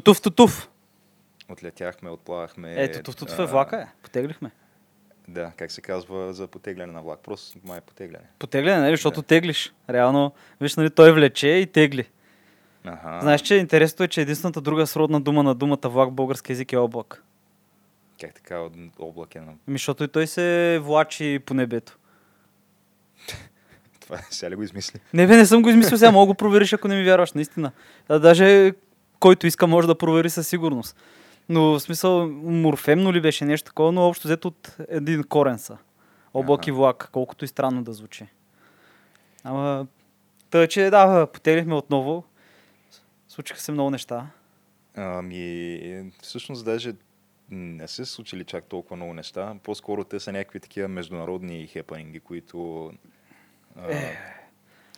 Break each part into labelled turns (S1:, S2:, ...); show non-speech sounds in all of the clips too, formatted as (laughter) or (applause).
S1: Тутув, тутув.
S2: Отлетяхме, отплавахме.
S1: Е, тутув, тутув е влака, е. Потеглихме.
S2: Да, как се казва за потегляне на влак. Просто май е потегляне.
S1: Потегляне, нали? Защото теглиш. Реално, виж, нали, той влече и тегли.
S2: Ага.
S1: Знаеш, че интересното е, че единствената друга сродна дума на думата влак в български език е облак.
S2: Как така облак е на...
S1: Ами, защото и той се влачи по небето. (laughs)
S2: Това сега ли го измисли?
S1: Не, бе, не съм го измислил сега, мога го провериш, ако не ми вярваш, наистина. А, даже който иска може да провери със сигурност. Но в смисъл, морфемно ли беше нещо такова, но общо взето от един корен са. Облак и влак, колкото и странно да звучи. Ама, тъй, че да, потеглихме отново. Случиха се много неща.
S2: Ами, всъщност даже не са се случили чак толкова много неща. По-скоро те са някакви такива международни хепанинги, които... А,
S1: Е.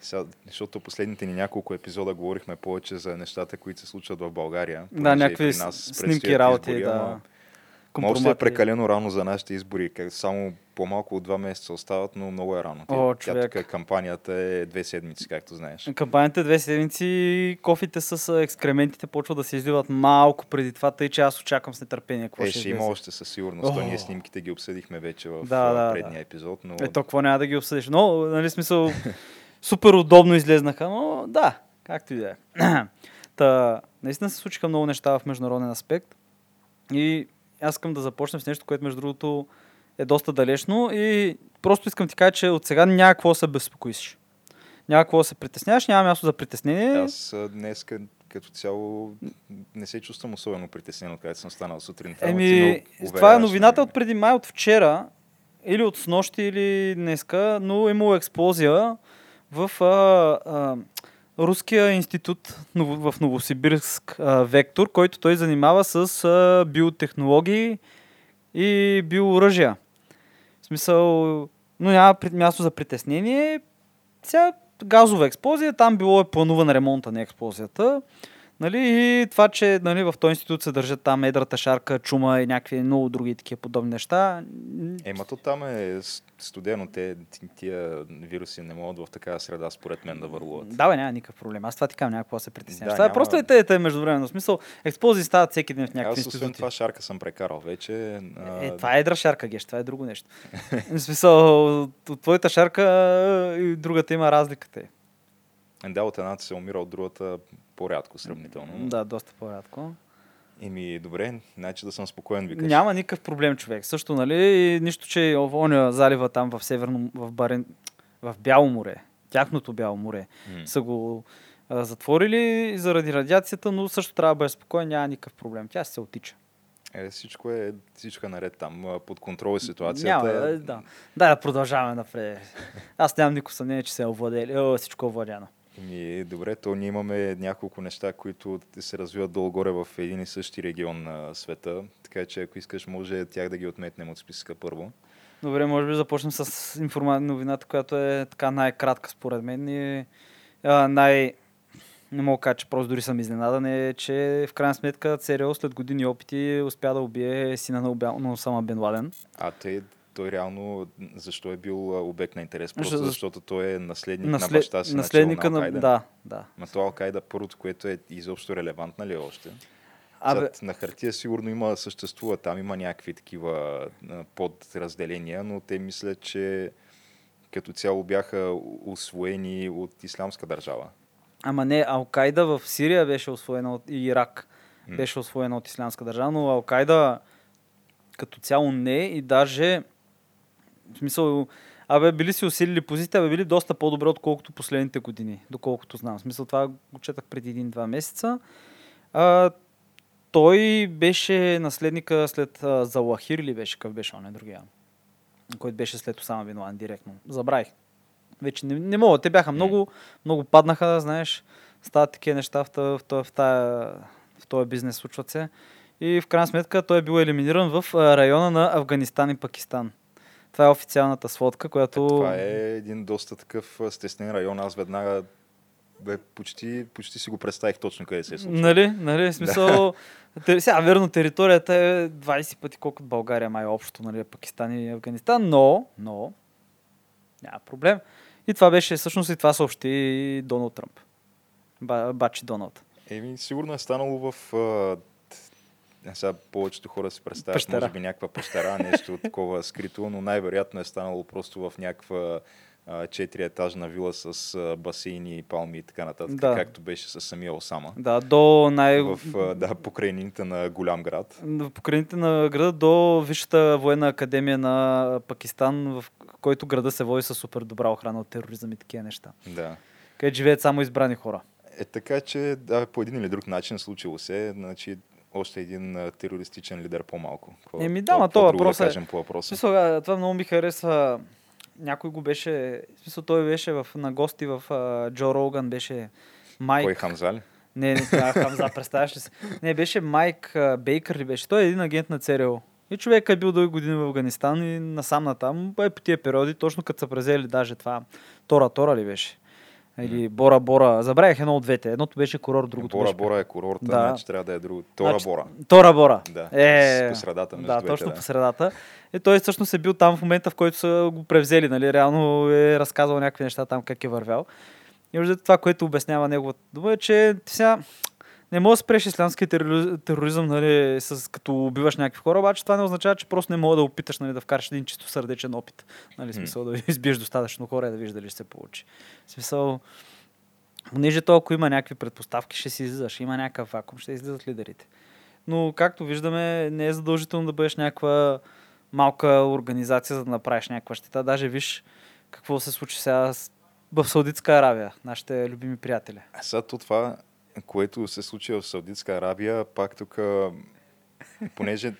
S2: сега, защото последните ни няколко епизода говорихме повече за нещата, които се случват в България.
S1: Да, някакви
S2: нас
S1: снимки, работи,
S2: избори,
S1: да.
S2: ама да е прекалено рано за нашите избори, как само по-малко от два месеца остават, но много е рано.
S1: О,
S2: Тя
S1: човек.
S2: тук кампанията е две седмици, както знаеш.
S1: Кампанията две седмици, кофите с екскрементите почват да се изливат малко преди това, тъй че аз очаквам с нетърпение какво
S2: Е,
S1: ще
S2: ще има още със сигурност. То
S1: О.
S2: ние снимките ги обсъдихме вече в
S1: Да,
S2: предния
S1: да.
S2: епизод, но
S1: Е, то какво няма да ги обсъдиш? Но, нали, смисъл, (laughs) супер удобно излезнаха, но да, както и да е. (clears throat) Та, наистина се случиха много неща в международен аспект и аз искам да започнем с нещо, което между другото е доста далечно и просто искам ти кажа, че от сега няма какво да се безпокоиш. Няма какво да се притесняваш, няма място за притеснение.
S2: аз днес като цяло не се чувствам особено притеснен, откъдето съм станал сутринта. ти
S1: Еми,
S2: много
S1: това е
S2: уверяваш,
S1: новината от преди май, от вчера, или от снощи, или днеска, но е имало експлозия в а, а, Руския институт в Новосибирск а, Вектор, който той занимава с а, биотехнологии и биооръжия. В смисъл, но няма място за притеснение. Сега газова експлозия, там било е плануван ремонта на експлозията. Нали, и това, че нали, в този институт се държат там едрата шарка, чума и някакви много други такива подобни неща.
S2: Ема то там е студено, те, ти- тия вируси не могат в такава среда, според мен, да върлуват.
S1: Да, бе, няма никакъв проблем. Аз това ти казвам, няма какво да се притесняваш.
S2: Да,
S1: това е
S2: няма-
S1: просто е те, те междувременно. Смисъл, експлозии стават всеки ден в някакви
S2: Аз освен това шарка съм прекарал вече. а,
S1: Е, това е едра шарка, геш, това е друго нещо. В смисъл, от, от твоята шарка и другата има разликата. е.
S2: Да, от едната се умира, от другата по-рядко сравнително.
S1: Да, доста по-рядко.
S2: Еми, добре, значи да съм спокоен, викаш.
S1: Няма никакъв проблем, човек. Също, нали, и нищо, че оня залива там в Северно, в Барен, в Бяло море, тяхното Бяло море,
S2: М.
S1: са го а, затворили заради радиацията, но също трябва да бъде спокоен, няма никакъв проблем. Тя се отича.
S2: Е, всичко е, всичко е наред там. Под контрол е ситуацията.
S1: Няма, да, да. Да, продължаваме напред. Аз нямам никакво съмнение, че се е овладели. О, всичко е овладяно.
S2: Еми, добре, то ние имаме няколко неща, които се развиват долу-горе в един и същи регион на света. Така че, ако искаш, може тях да ги отметнем от списъка първо.
S1: Добре, може би започнем с информа... новината, която е така най-кратка според мен и а, най... Не мога да кажа, че просто дори съм изненадан е, че в крайна сметка ЦРУ след години опити успя да убие сина на, Обя... на Осама Бен Ладен.
S2: А той, той реално, защо е бил обект на интерес? Просто
S1: Защо-
S2: защото той е наследник на
S1: Наслед...
S2: баща си,
S1: Наследника
S2: на
S1: на...
S2: Алкайда.
S1: Да, да.
S2: Ма то Алкайда, първото, което е изобщо релевантна ли е още?
S1: Абе,
S2: Абе... на хартия сигурно има, съществува, там има някакви такива подразделения, но те мислят, че като цяло бяха освоени от исламска държава.
S1: ама не, Алкайда в Сирия беше освоена от и Ирак.
S2: М.
S1: Беше освоена от Ислямска държава, но Алкайда като цяло не и даже в смисъл Абе, били си усилили позиция, абе, били доста по-добре, отколкото последните години, доколкото знам. В смисъл, това го четах преди един-два месеца. А, той беше наследника след а, Залахир ли беше, какъв беше он е другия? който беше след Осама Бин директно. Забравих. Вече не, не мога. Те бяха много, много паднаха, знаеш. Стават такива неща в, в, в, тая, в този бизнес, случват се. И в крайна сметка той е бил елиминиран в района на Афганистан и Пакистан. Това е официалната сводка, която...
S2: Е, това е един доста такъв стеснен район. Аз веднага бе, почти, почти си го представих точно къде се е случило.
S1: Нали, нали, в смисъл... (laughs) Сега, верно, територията е 20 пъти колкото България май общо, нали, Пакистан и Афганистан, но, но, няма проблем. И това беше, всъщност и това съобщи Доналд Тръмп. Ба, бачи Доналд.
S2: Еми, сигурно е станало в... Т- сега повечето хора си представят,
S1: Пещера.
S2: може би някаква пещера, нещо (laughs) такова скрито, но най-вероятно е станало просто в някаква четириетажна вила с басейни, палми и така нататък,
S1: Да.
S2: както беше с самия Осама.
S1: Да, до най...
S2: В да, покрайнините на голям град.
S1: в покрайните на града до Висшата военна академия на Пакистан, в който града се води с супер добра охрана от тероризъм и такива неща.
S2: Да.
S1: Където живеят само избрани хора.
S2: Е така, че да, по един или друг начин случило се, значи още един терористичен лидер по-малко.
S1: Еми да, ма
S2: какво
S1: то
S2: друго
S1: въпрос е-
S2: да кажем по въпроса.
S1: смисъл, това много ми харесва. Някой го беше... Смисъл, той беше в, на гости в а, Джо Роган, беше Майк.
S2: Кой Хамзали?
S1: Не, не, а, Хамза, (laughs) представяш ли се? Не, беше Майк а, Бейкър ли беше? Той е един агент на ЦРУ. И човек е бил дълги години в Афганистан и насам натам. Е по тия периоди, точно като са презели даже това. Тора Тора ли беше? Или Бора Бора. Забравих едно от двете. Едното беше курорт, другото
S2: Бора
S1: беше...
S2: Бора е курорта,
S1: Да.
S2: значи трябва да е друго. Тора
S1: Значи,
S2: Бора.
S1: Тора Бора.
S2: Да,
S1: Е,
S2: по средата между
S1: Да,
S2: двете,
S1: точно
S2: да.
S1: по средата. И той всъщност е бил там в момента, в който са го превзели. Нали? Реално е разказал някакви неща там, как е вървял. И това, което обяснява неговата дума е, че ти сега не може да спреш ислямския терори- тероризъм, нали, с, като убиваш някакви хора, обаче това не означава, че просто не мога да опиташ нали, да вкараш един чисто сърдечен опит. Нали, смисъл да избиеш достатъчно хора и да видиш дали ще се получи. Смисъл, понеже то, ако има някакви предпоставки, ще си излизаш. Има някакъв вакуум, ще излизат лидерите. Но, както виждаме, не е задължително да бъдеш някаква малка организация, за да направиш някаква щета. Даже виж какво се случи сега в Саудитска Аравия, нашите любими приятели.
S2: А сега то това, което се случи в Саудитска Арабия, пак тук, понеже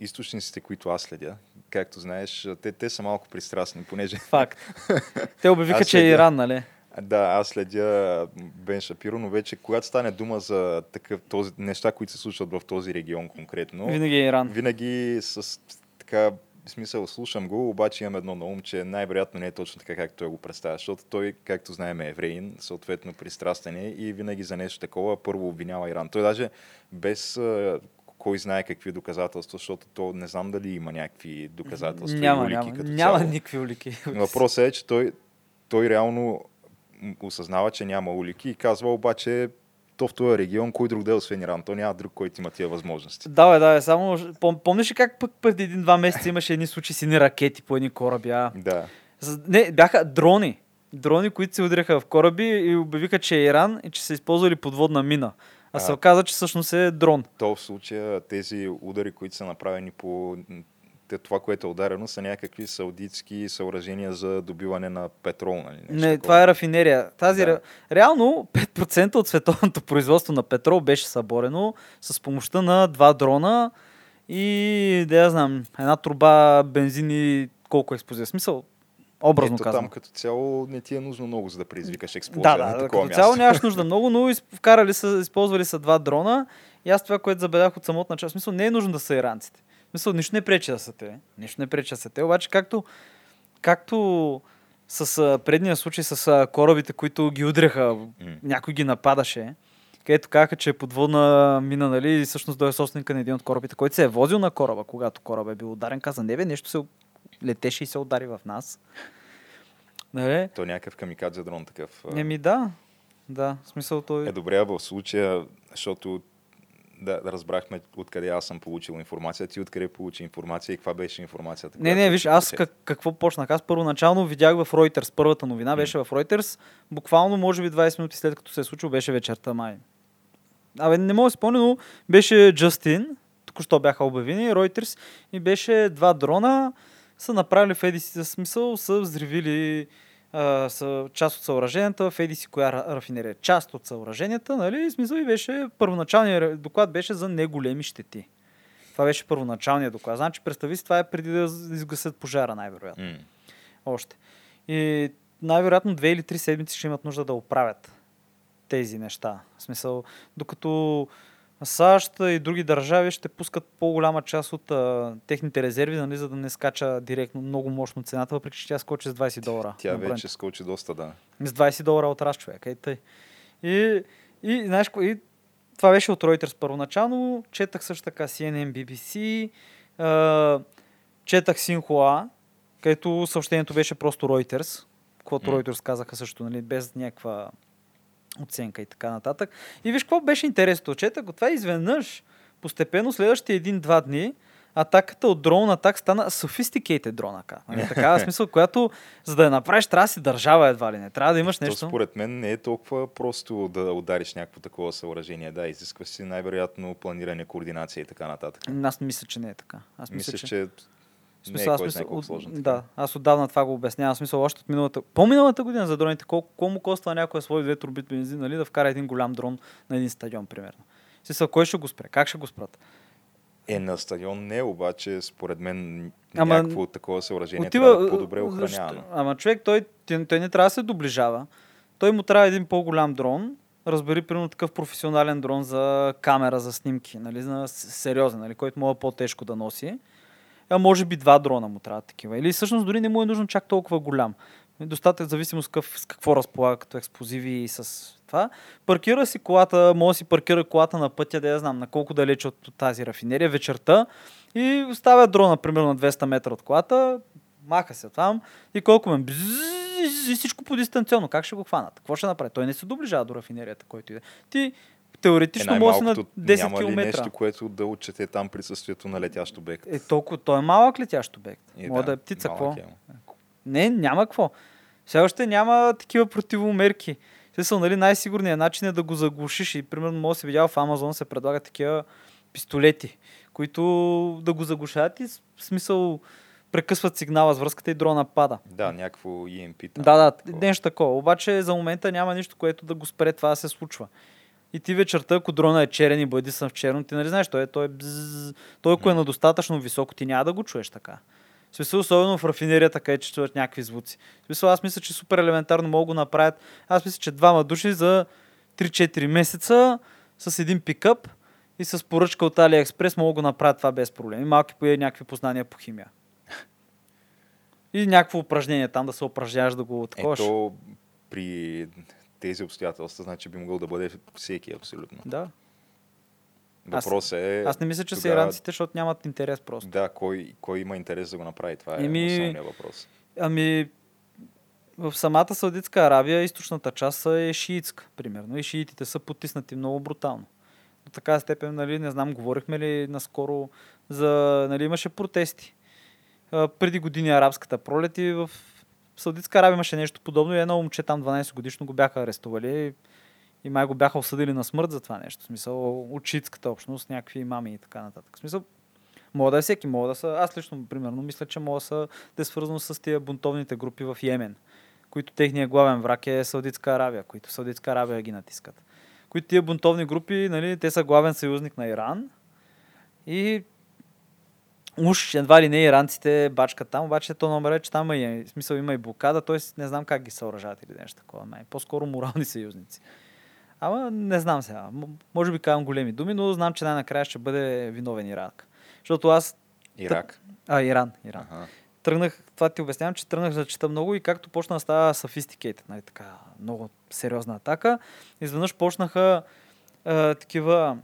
S2: източниците, които аз следя, както знаеш, те, те са малко пристрастни, понеже
S1: Факт. (laughs) Те обявиха,
S2: Аз
S1: че е
S2: следя.
S1: Иран, нали?
S2: Да, аз следя Бен Шапиро, но вече когато стане дума за такъв, този, неща, които се случват в този регион конкретно,
S1: Винаги е Иран.
S2: винаги с така в смисъл слушам го, обаче имам едно на ум, че най-вероятно не е точно така, както той го представя, защото той, както знаем, е евреин, съответно пристрастен е и винаги за нещо такова първо обвинява Иран. Той даже без кой знае какви доказателства, защото то не знам дали има някакви доказателства
S1: Няма,
S2: и улики
S1: няма,
S2: като
S1: няма
S2: цяло.
S1: никакви улики.
S2: Въпросът е, че той, той реално осъзнава, че няма улики и казва обаче то в този регион, кой друг да е освен Иран? То няма друг, който има тия възможности.
S1: Да, бе, да, бе, само пом- помниш ли как пък преди един-два месеца (laughs) имаше едни случаи с едни ракети по едни кораби? А?
S2: Да.
S1: Не, бяха дрони. Дрони, които се удряха в кораби и обявиха, че е Иран и че са използвали подводна мина. А, се
S2: А.
S1: оказа, че всъщност е дрон.
S2: То в случая тези удари, които са направени по това, което е ударено, са някакви саудитски съоръжения за добиване на петрол. Нали?
S1: Не,
S2: такова.
S1: това е рафинерия. Тази
S2: Да.
S1: ре... Реално 5% от световното (laughs) производство на петрол беше съборено с помощта на два дрона и, да я знам, една труба бензин и колко експлозия. В Смисъл, образно
S2: Ето
S1: казвам.
S2: там като цяло не ти е нужно много, за да предизвикаш експлозия
S1: да,
S2: на
S1: да,
S2: такова
S1: като
S2: място.
S1: цяло нямаш нужда (laughs) много, но вкарали са, използвали са два дрона и аз това, което забелязах от самото начало, в смисъл не е нужно да са иранците. В смисъл, нищо не пречи да са те. Нищо не пречи да са те, обаче както, както с предния случай с корабите, които ги удряха,
S2: М.
S1: някой ги нападаше, където казаха, че е подводна мина, нали, и всъщност той е собственика на един от корабите, който се е возил на кораба, когато кораб е бил ударен, каза, не бе, нещо се летеше и се удари в нас. Нали?
S2: То е някакъв камикадзе дрон такъв.
S1: Еми да, да, в смисъл той...
S2: Е добре, в случая, защото да, разбрахме откъде аз съм получил информация, ти откъде получи информация и каква беше информацията?
S1: Не, не, виж, аз как, какво почнах? Аз първоначално видях в Reuters, първата новина беше в Reuters, буквално може би 20 минути след като се е случило, беше вечерта май. Абе, не мога да спомня, но беше Джастин, току-що бяха обявени, Reuters, и беше два дрона, са направили в Еди си за смисъл, са взривили а, са част от съоръженията в Еди си коя ра- рафинерия. Част от съоръженията, нали? Смисъл и беше, първоначалният доклад беше за неголеми щети. Това беше първоначалният доклад. Значи, представи си, това е преди да изгасят пожара, най-вероятно.
S2: М.
S1: Още. И най-вероятно две или три седмици ще имат нужда да оправят тези неща. В смисъл, докато САЩ и други държави ще пускат по-голяма част от а, техните резерви, нали, за да не скача директно много мощно цената, въпреки че тя скочи с 20 долара.
S2: Тя вече скочи доста, да.
S1: С 20 долара от раз човек. Ей, тъй. И, и, знаеш, и това беше от Reuters първоначално. Четах също така CNN, BBC, а, четах Sinhua, където съобщението беше просто Reuters, каквото
S2: М.
S1: Reuters казаха също, нали, без някаква оценка и така нататък. И виж какво беше интересно. Четах го това и изведнъж, постепенно следващите един-два дни, атаката от дрон атак стана sophisticated дрон атака. Нали, (laughs) такава смисъл, която за да я направиш трябва да си държава едва ли не. Трябва да имаш
S2: То
S1: нещо.
S2: според мен не е толкова просто да удариш някакво такова съоръжение. Да, изисква си най-вероятно планиране, координация и така нататък.
S1: Аз мисля, че не е така. Аз мисля,
S2: Мислиш,
S1: че...
S2: че
S1: В
S2: не е
S1: смисъл,
S2: кой
S1: от-. Да, аз отдавна това го обяснявам. Смисъл, още от миналата... По-миналата година за дроните, колко, колко му коства някой свой две турбит бензин, нали, да вкара един голям дрон на един стадион, примерно. Смисъл, кой ще го спре? Как ще го спрат?
S2: Е, на стадион не, обаче според мен
S1: Ама,
S2: някакво такова съоръжение
S1: Отива,
S2: трябва да е по-добре охранявано.
S1: Ама човек, той, той, той не трябва да се доближава. Той му трябва един по-голям дрон. Разбери, примерно такъв професионален дрон за камера, за снимки, нали, за сериозен, нали, който мога по-тежко да носи. А може би два дрона му трябва такива. Или всъщност дори не му е нужно чак толкова голям. Достатъчно зависимо с, какъв, с какво разполага като експлозиви и с това. Паркира си колата, може да си паркира колата на пътя, да я знам на колко далече от тази рафинерия вечерта и оставя дрона примерно на 200 метра от колата, маха се там и колко ме и всичко по дистанционно. Как ще го хванат? Какво ще направи? Той не се доближава до рафинерията, който иде. Ти теоретично
S2: е,
S1: може да на
S2: най-малкото
S1: 10
S2: няма
S1: км.
S2: нещо, което да отчете там присъствието на летящ обект?
S1: Е, толкова, той е малък летящ обект.
S2: Е,
S1: Може да, е птица, какво?
S2: е.
S1: Не, няма какво. Все още няма такива противомерки. Смисъл, нали, най-сигурният начин е да го заглушиш и примерно може да си видял в Амазон се предлагат такива пистолети, които да го заглушават и в смисъл прекъсват сигнала с връзката и дрона пада.
S2: Да, някакво EMP. Там,
S1: Да, да,
S2: такова.
S1: нещо такова. Обаче за момента няма нищо, което да го спре това да се случва. И ти вечерта, ако дрона е черен и бъди съм в черно, ти нали знаеш, той е, той е бзз, той ако е на достатъчно високо, ти няма да го чуеш така. В смисъл, особено в рафинерията, където че чуват някакви звуци. В смисъл, аз мисля, че супер елементарно могат да го направят. Аз мисля, че двама души за 3-4 месеца с един пикъп и с поръчка от AliExpress могат да го направят това без проблеми. Малки по някакви познания по химия. И някакво упражнение там да се упражняваш да го таковаш.
S2: Ето, при тези обстоятелства, значи би могъл да бъде всеки абсолютно.
S1: Да.
S2: Въпросът е...
S1: Аз не мисля, че са
S2: тогава-
S1: иранците, защото нямат интерес просто.
S2: Да, кой, кой има интерес да го направи? Това е
S1: Еми,
S2: основният въпрос.
S1: Ами, в самата Саудитска Аравия, източната част е шиитска, примерно. И шиитите са потиснати много брутално. До така степен, нали, не знам, говорихме ли наскоро за, нали, имаше протести. А, преди години арабската пролет и в Саудитска Аравия имаше нещо подобно и едно момче там 12 годишно го бяха арестували и май го бяха осъдили на смърт за това нещо. В смисъл, от шиитската общност, някакви имами и така нататък. В смисъл, Мога да е всеки, мога да са. Аз лично, примерно, мисля, че мога да, са, да е свързано с тия бунтовните групи в Йемен, които техният главен враг е Саудитска Аравия, които Саудитска Аравия ги натискат. Които тия бунтовни групи, нали, те са главен съюзник на Иран и уж едва ли не иранците бачкат там, обаче то номер е, че там е, в смисъл има и блокада, т.е. не знам как ги съоръжават или нещо такова. Май. По-скоро морални съюзници. Ама не знам сега. Може би казвам големи думи, но знам, че най-накрая ще бъде виновен Ирак. Защото аз...
S2: Ирак.
S1: А, Иран. Иран.
S2: Ага.
S1: Тръгнах, това ти обяснявам, че тръгнах да чета много и както почна да става sophisticated, нали, така, много сериозна атака, изведнъж почнаха а, такива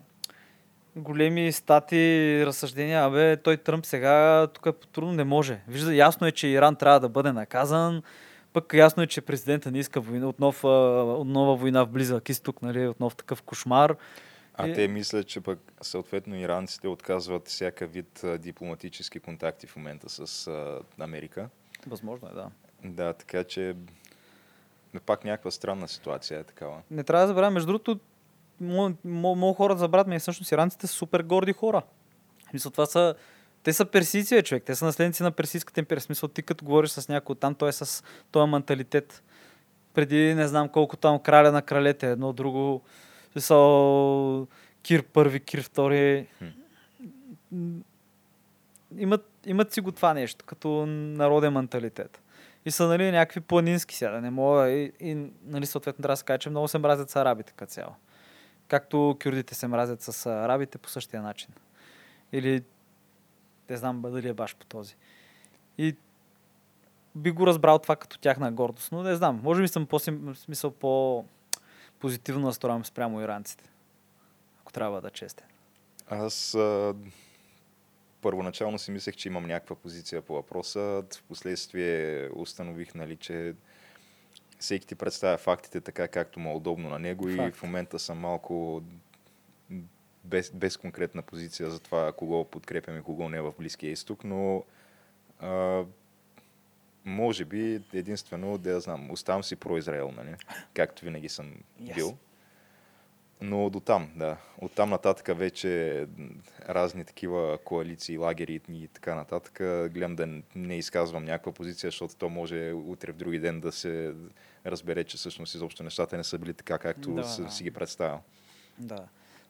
S1: големи стати, разсъждения, абе, той Тръмп сега тук е трудно не може. Вижда, ясно е, че Иран трябва да бъде наказан, пък ясно е, че президента не иска война, отнов, а, отнова война в близък изток, нали, отнов такъв кошмар.
S2: А
S1: И-
S2: те мислят, че пък съответно иранците отказват всяка вид дипломатически контакти в момента с Америка.
S1: Възможно е, да.
S2: Да, така че пак някаква странна ситуация е такава.
S1: Не трябва да забравяме, между другото, много хора забравят, ми всъщност иранците са супер горди хора. Мисля, това са... Те са персийци, човек. Те са наследници на персийската империя. Смисъл, ти като говориш с някой там, той е с този менталитет. Преди не знам колко там краля на кралете, едно друго. Смисъл, Кир първи, Кир втори. Имат, имат си го това нещо, като народен менталитет. И са нали, някакви планински сега, да не мога. И, и нали, съответно трябва да се каже, че много се мразят с арабите като цяло. Както кюрдите се мразят с арабите по същия начин. Или не знам дали е баш по този. И би го разбрал това като тяхна гордост, но не знам. Може би съм по смисъл по позитивно настроен спрямо иранците. Ако трябва да е честен.
S2: Аз а, първоначално си мислех, че имам някаква позиция по въпроса. В последствие установих, нали, че всеки ти представя фактите така, както му е удобно на него и
S1: Факт.
S2: в момента съм малко без, без конкретна позиция за това кого подкрепям и кого не в Близкия изток, но а, може би единствено, да я знам, оставам си про-Израел, нали? както винаги съм
S1: Yes.
S2: бил. Но до там, да. От там нататък вече разни такива коалиции, лагери и така нататък. Гледам да не изказвам някаква позиция, защото то може утре в други ден да се разбере, че всъщност изобщо нещата не са били така, както
S1: Да,
S2: съм
S1: да.
S2: си ги представил.
S1: Да.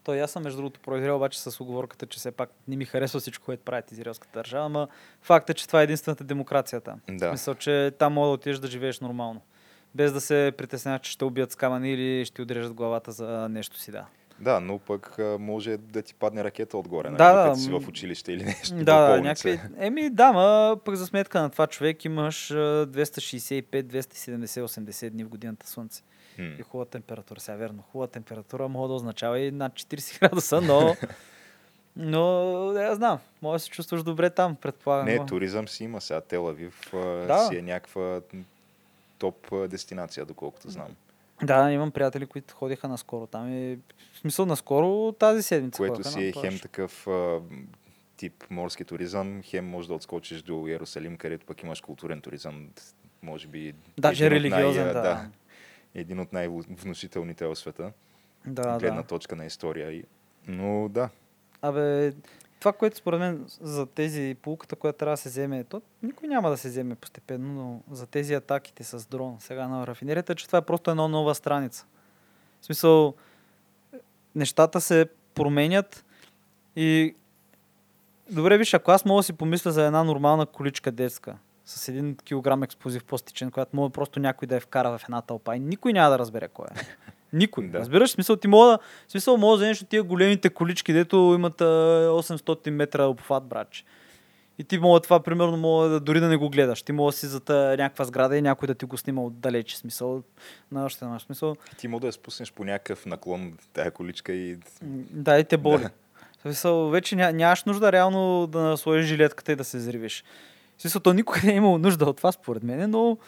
S1: То и аз съм между другото про Израел, обаче с оговорката, че все пак не ми харесва всичко, което правят израелската държава, ама факт е, че това е единствената демокрация там. В
S2: Да.
S1: смисъл, че там мога да отидеш да живееш нормално. Без да се притесняваш, че ще убият с камъни или ще ти отрежат главата за нещо си, да.
S2: Да, но пък може да ти падне ракета отгоре, нали,
S1: Да, да,
S2: докато си в училище или (laughs) нещо.
S1: Да, да, някакви... Еми, да, ма пък за сметка на това човек имаш а, 265, 270, 80 дни в годината слънце.
S2: М.
S1: И хубава температура. Сега верно, хубава температура може да означава и над 40 градуса, но... (laughs) Но, да, я знам, може да се чувстваш добре там, предполагам.
S2: Не, туризъм си има сега. Телавив
S1: Да.
S2: си е някаква топ дестинация, доколкото знам.
S1: Да, имам приятели, които ходиха наскоро там и в смисъл наскоро тази седмица.
S2: Което
S1: ходиха
S2: си е хем такъв а, тип морски туризъм, хем може да отскочиш до Иерусалим, където пък имаш културен туризъм, може би
S1: Даже религиозен,
S2: най-
S1: да.
S2: да. един от най-внушителните в света,
S1: Да,
S2: гледна
S1: да.
S2: точка на история. Но да,
S1: Абе, това, което според мен за тези полуката, която трябва да се вземе, то никой няма да се вземе постепенно, но за тези атаките с дрон сега на рафинерията, че това е просто една нова страница. В смисъл, нещата се променят и добре виж, ако аз мога да си помисля за една нормална количка детска, с един килограм експлозив пластичен, която може просто някой да я вкара в една тълпа и никой няма да разбере кой е. Никой.
S2: Да.
S1: Разбираш, смисъл ти мога смисъл мога да вземеш от тия големите колички, дето имат а, 800 метра обхват, братче. И ти мога това, примерно, мога да дори да не го гледаш. Ти мога да си зад а, някаква сграда и някой да ти го снима отдалече. Смисъл, на още една смисъл.
S2: ти може да я спуснеш по някакъв наклон тая количка и
S1: Да, и те боли.
S2: Да.
S1: Смисъл, вече ня, нямаш нужда реално да сложиш жилетката и да се зривиш. В смисъл, то никога не е имало нужда от това, според мен, но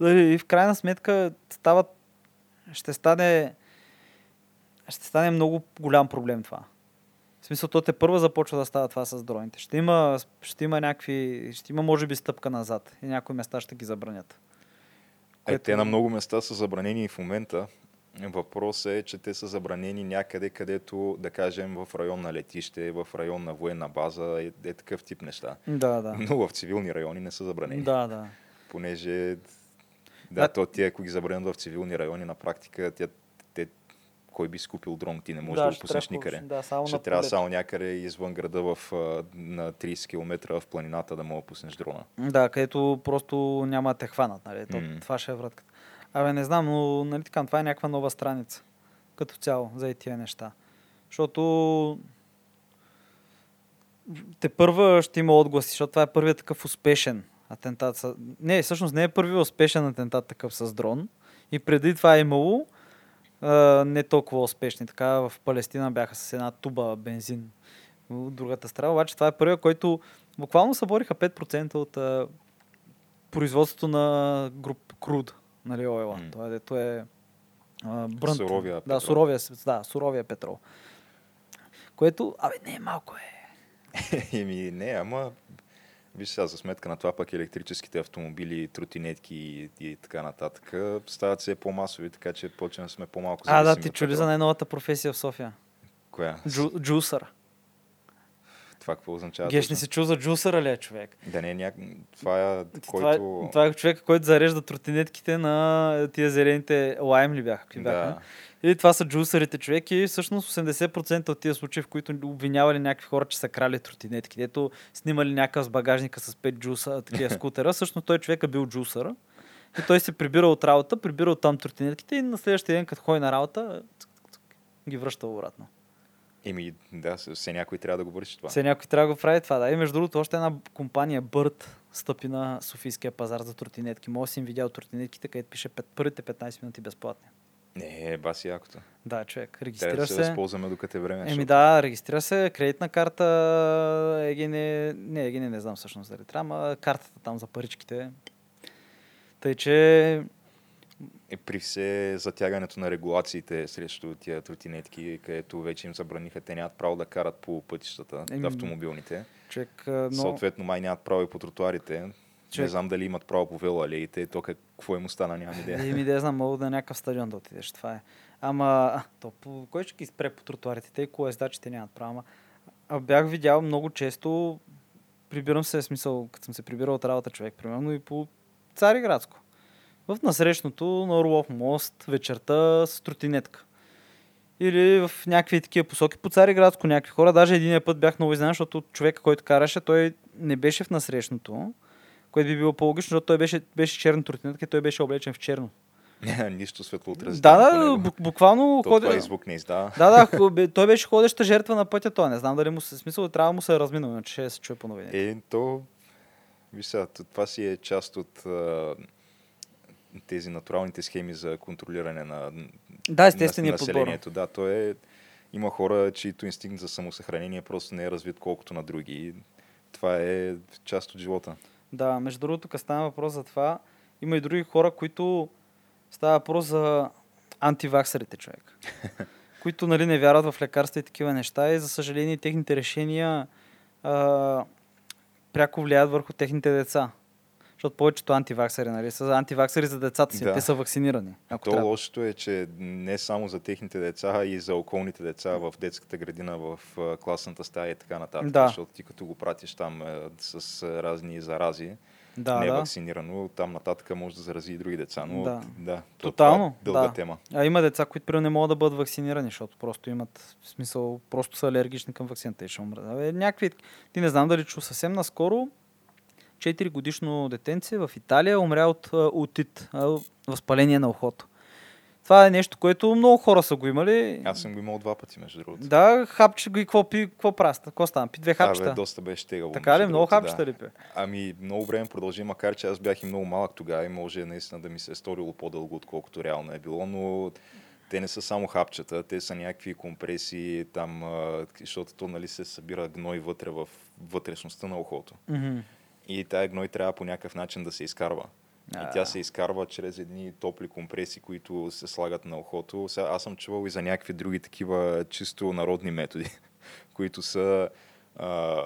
S1: нали, в крайна сметка става, ще стане ще стане много голям проблем това. В смисъл, то те първа започва да става това с дроните. Ще има, ще има някакви, ще има може би стъпка назад и някои места ще ги забранят.
S2: Е, те на много места са забранени и в момента. Въпросът е, че те са забранени някъде, където, да кажем, в район на летище, в район на военна база, е, е такъв тип неща.
S1: Да, да.
S2: Но в цивилни райони не са забранени.
S1: Да, да.
S2: Понеже, да,
S1: Да.
S2: то ти, ако ги забранят в цивилни райони, на практика, тя, те, кой би си купил дрон, ти не можеш да, го
S1: ще
S2: пуснеш никъде.
S1: Да, само
S2: Ще трябва само някъде извън града в, на 30 км в планината да мога да пуснеш дрона.
S1: Да, където просто няма да те хванат. Нали? То,
S2: М.
S1: Това ще е вратката. Абе, не знам, но нали така, това е някаква нова страница. Като цяло, за и тия неща. Защото те първа ще има отгласи, защото това е първият такъв успешен атентат. С... Не, всъщност не е първият успешен атентат такъв с дрон. И преди това е имало а, не толкова успешни. Така в Палестина бяха с една туба бензин от другата страна. Обаче това е първият, който буквално събориха 5% от а, производството на груп круд, нали, ойла.
S2: М.
S1: Това е, дето е а, брънт.
S2: Суровия
S1: Да,
S2: петрол.
S1: суровия, с- да, суровия петрол. Което, абе, не е малко е. (laughs)
S2: Еми, не, ама виж сега, за сметка на това пък електрическите автомобили, тротинетки и, и така нататък стават все по-масови, така че почваме да сме по-малко
S1: А, да, ти чули за най-новата професия в София?
S2: Коя?
S1: Джу, джусър.
S2: Това какво означава?
S1: Геш не си чул за джусъра ли е човек?
S2: Да не е няк... Това е
S1: Това,
S2: който...
S1: е, това е човека, който зарежда тротинетките на тия зелените лайм ли бяха? Какви бяха? И това са джусърите човек и всъщност 80% от тия случаи, в които обвинявали някакви хора, че са крали тротинетки, дето снимали някакъв с багажника с 5 джуса, такива (laughs) скутера, всъщност той човек е бил джусър. И той се прибира от работа, прибирал там тротинетките и на следващия ден, като ходи на работа, ги връща обратно.
S2: Еми, да, все някой трябва да го върши това.
S1: Все някой трябва да го прави това, да. И между другото, още една компания, Бърт, стъпи на Софийския пазар за тротинетки. Може да си им видял тротинетките, където пише пет- първите 15 минути безплатни.
S2: Не, баси якото.
S1: Да, човек.
S2: Трябва
S1: Регистрира
S2: да се възползваме докато е време.
S1: Еми
S2: защото-
S1: да, регистрира се, кредитна карта, ЕГН, не, ЕГН не знам всъщност дали трябва, ама картата там за паричките. Тъй, че
S2: Е, при все затягането на регулациите срещу тия тротинетки, където вече им забраниха, те нямат право да карат по пътищата,
S1: Еми,
S2: автомобилните.
S1: човек,
S2: но... Съответно, май нямат право и по тротуарите. Не
S1: Човек-
S2: знам дали имат право по велоалеите, то какво им остана, нямам идея.
S1: Еми да знам, мога да е някакъв стадион да отидеш, това е. Ама, а, то, по, кой ще ги спре по тротуарите? Те колездачите нямат право. Ама, а бях видял много често, прибирам се, смисъл, като съм се прибирал от работа човек, примерно и по Цариградско. В насрещното на Орлов мост, вечерта с тротинетка. Или в някакви такива посоки по Цариградско някакви хора. Даже един път бях много изненадан, защото човека, който караше, той не беше в насрещното, което би било по-логично, защото той беше, беше черна тротинетка и той беше облечен в черно. (laughs)
S2: Нищо светло
S1: Да,
S2: отразително.
S1: да, бу- буквално
S2: То
S1: ходи...
S2: това и звук не издава.
S1: Да, да, (laughs) той беше ходеща жертва на пътя, той не знам дали му се смисъл, трябва да му се е разминал, иначе ще се чуе по новините.
S2: Е, то, виж сега, това си е част от а, тези натуралните схеми за контролиране на,
S1: Да, естествения
S2: на населението. Да, то е, има хора, чието инстинкт за самосъхранение просто не е развит колкото на други. Това е част от живота.
S1: Да, между другото, като стана въпрос за това, има и други хора, които става въпрос за антиваксерите, човек. (laughs) които нали, не вярват в лекарства и такива неща и за съжаление техните решения а, пряко влияят върху техните деца. Защото повечето антиваксери, нали, са антиваксери за децата си,
S2: Да.
S1: те са вакцинирани. Ако
S2: То
S1: трябва.
S2: лошото е, че не само за техните деца, а и за околните деца в детската градина, в класната стая и така нататък.
S1: Да.
S2: Защото ти като го пратиш там с разни зарази,
S1: Да,
S2: не е
S1: да.
S2: вакцинирано, там нататък може да зарази и други деца. Но
S1: Да.
S2: да, то
S1: Тотално,
S2: това е дълга
S1: да.
S2: тема.
S1: А има деца, които примерно не могат да бъдат вакцинирани, защото просто имат в смисъл, просто са алергични към вакцината и ще умрат. Някакви, ти не знам дали чу съвсем наскоро, 4 годишно детенце в Италия умря от отит, възпаление на ухото. Това е нещо, което много хора са го имали.
S2: Аз съм го имал два пъти, между другото.
S1: Да, хапче го и какво пи, какво праста? Какво стана? Пи две хапчета.
S2: Абе, доста беше тегаво.
S1: така ли? Много хапчета
S2: да.
S1: ли пе?
S2: Ами, много време продължи, макар че аз бях и много малък тогава и може наистина да ми се е сторило по-дълго, отколкото реално е било, но те не са само хапчета, те са някакви компресии там, защото то нали, се събира гной вътре в вътрешността на ухото.
S1: Мгм.
S2: И тая гной трябва по някакъв начин да се изкарва. И
S1: А.
S2: тя се изкарва чрез едни топли компреси, които се слагат на ухото. Сега, аз съм чувал и за някакви други такива чисто народни методи, (laughs) които са а,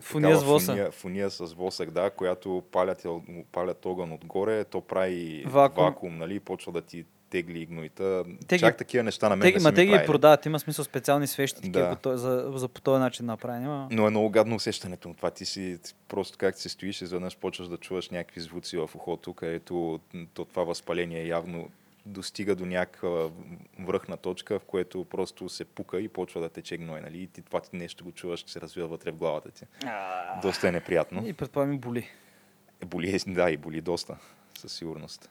S1: Фуния с воса.
S2: Фуния, фуния с восък, да, която палят, палят огън отгоре, то прави
S1: Вакуум.
S2: вакуум, вакуум нали, и почва да ти тегли гнойта.
S1: Те ги-
S2: Чак такива неща на мен
S1: Те,
S2: не са
S1: ма
S2: ми
S1: те ги продават, има смисъл специални свещи такива
S2: Да.
S1: по този- за, за по този начин направени. Ама...
S2: Но е много гадно усещането на това. Ти си просто как се стоиш, изведнъж почваш да чуваш някакви звуци в ухото, където то, това възпаление явно достига до някаква връхна точка, в което просто се пука и почва да тече гной. Нали? И ти това ти нещо го чуваш, че се развива вътре в главата ти. Доста е неприятно.
S1: И предполагам и боли.
S2: Е, боли, да, и боли доста, със сигурност.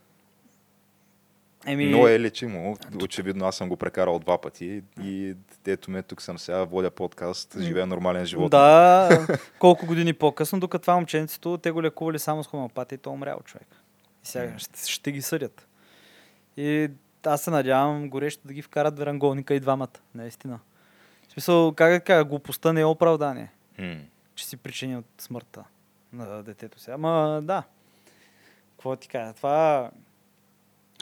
S1: Еми,
S2: Но е лечимо. Очевидно аз съм го прекарал два пъти и ето ме, тук съм сега, водя подкаст, живея нормален живот.
S1: Да, колко години по-късно, докато това момченцето, те го лекували само с хомеопатия и то е умрял човек. И сега ще, ще ги съдят. И аз се надявам горещо да ги вкарат в ранголника и двамата, наистина. В смисъл, как да кажа, глупостта не е оправдание,
S2: М.
S1: че си причини от смъртта на детето си. Ама да, какво ти кажа, това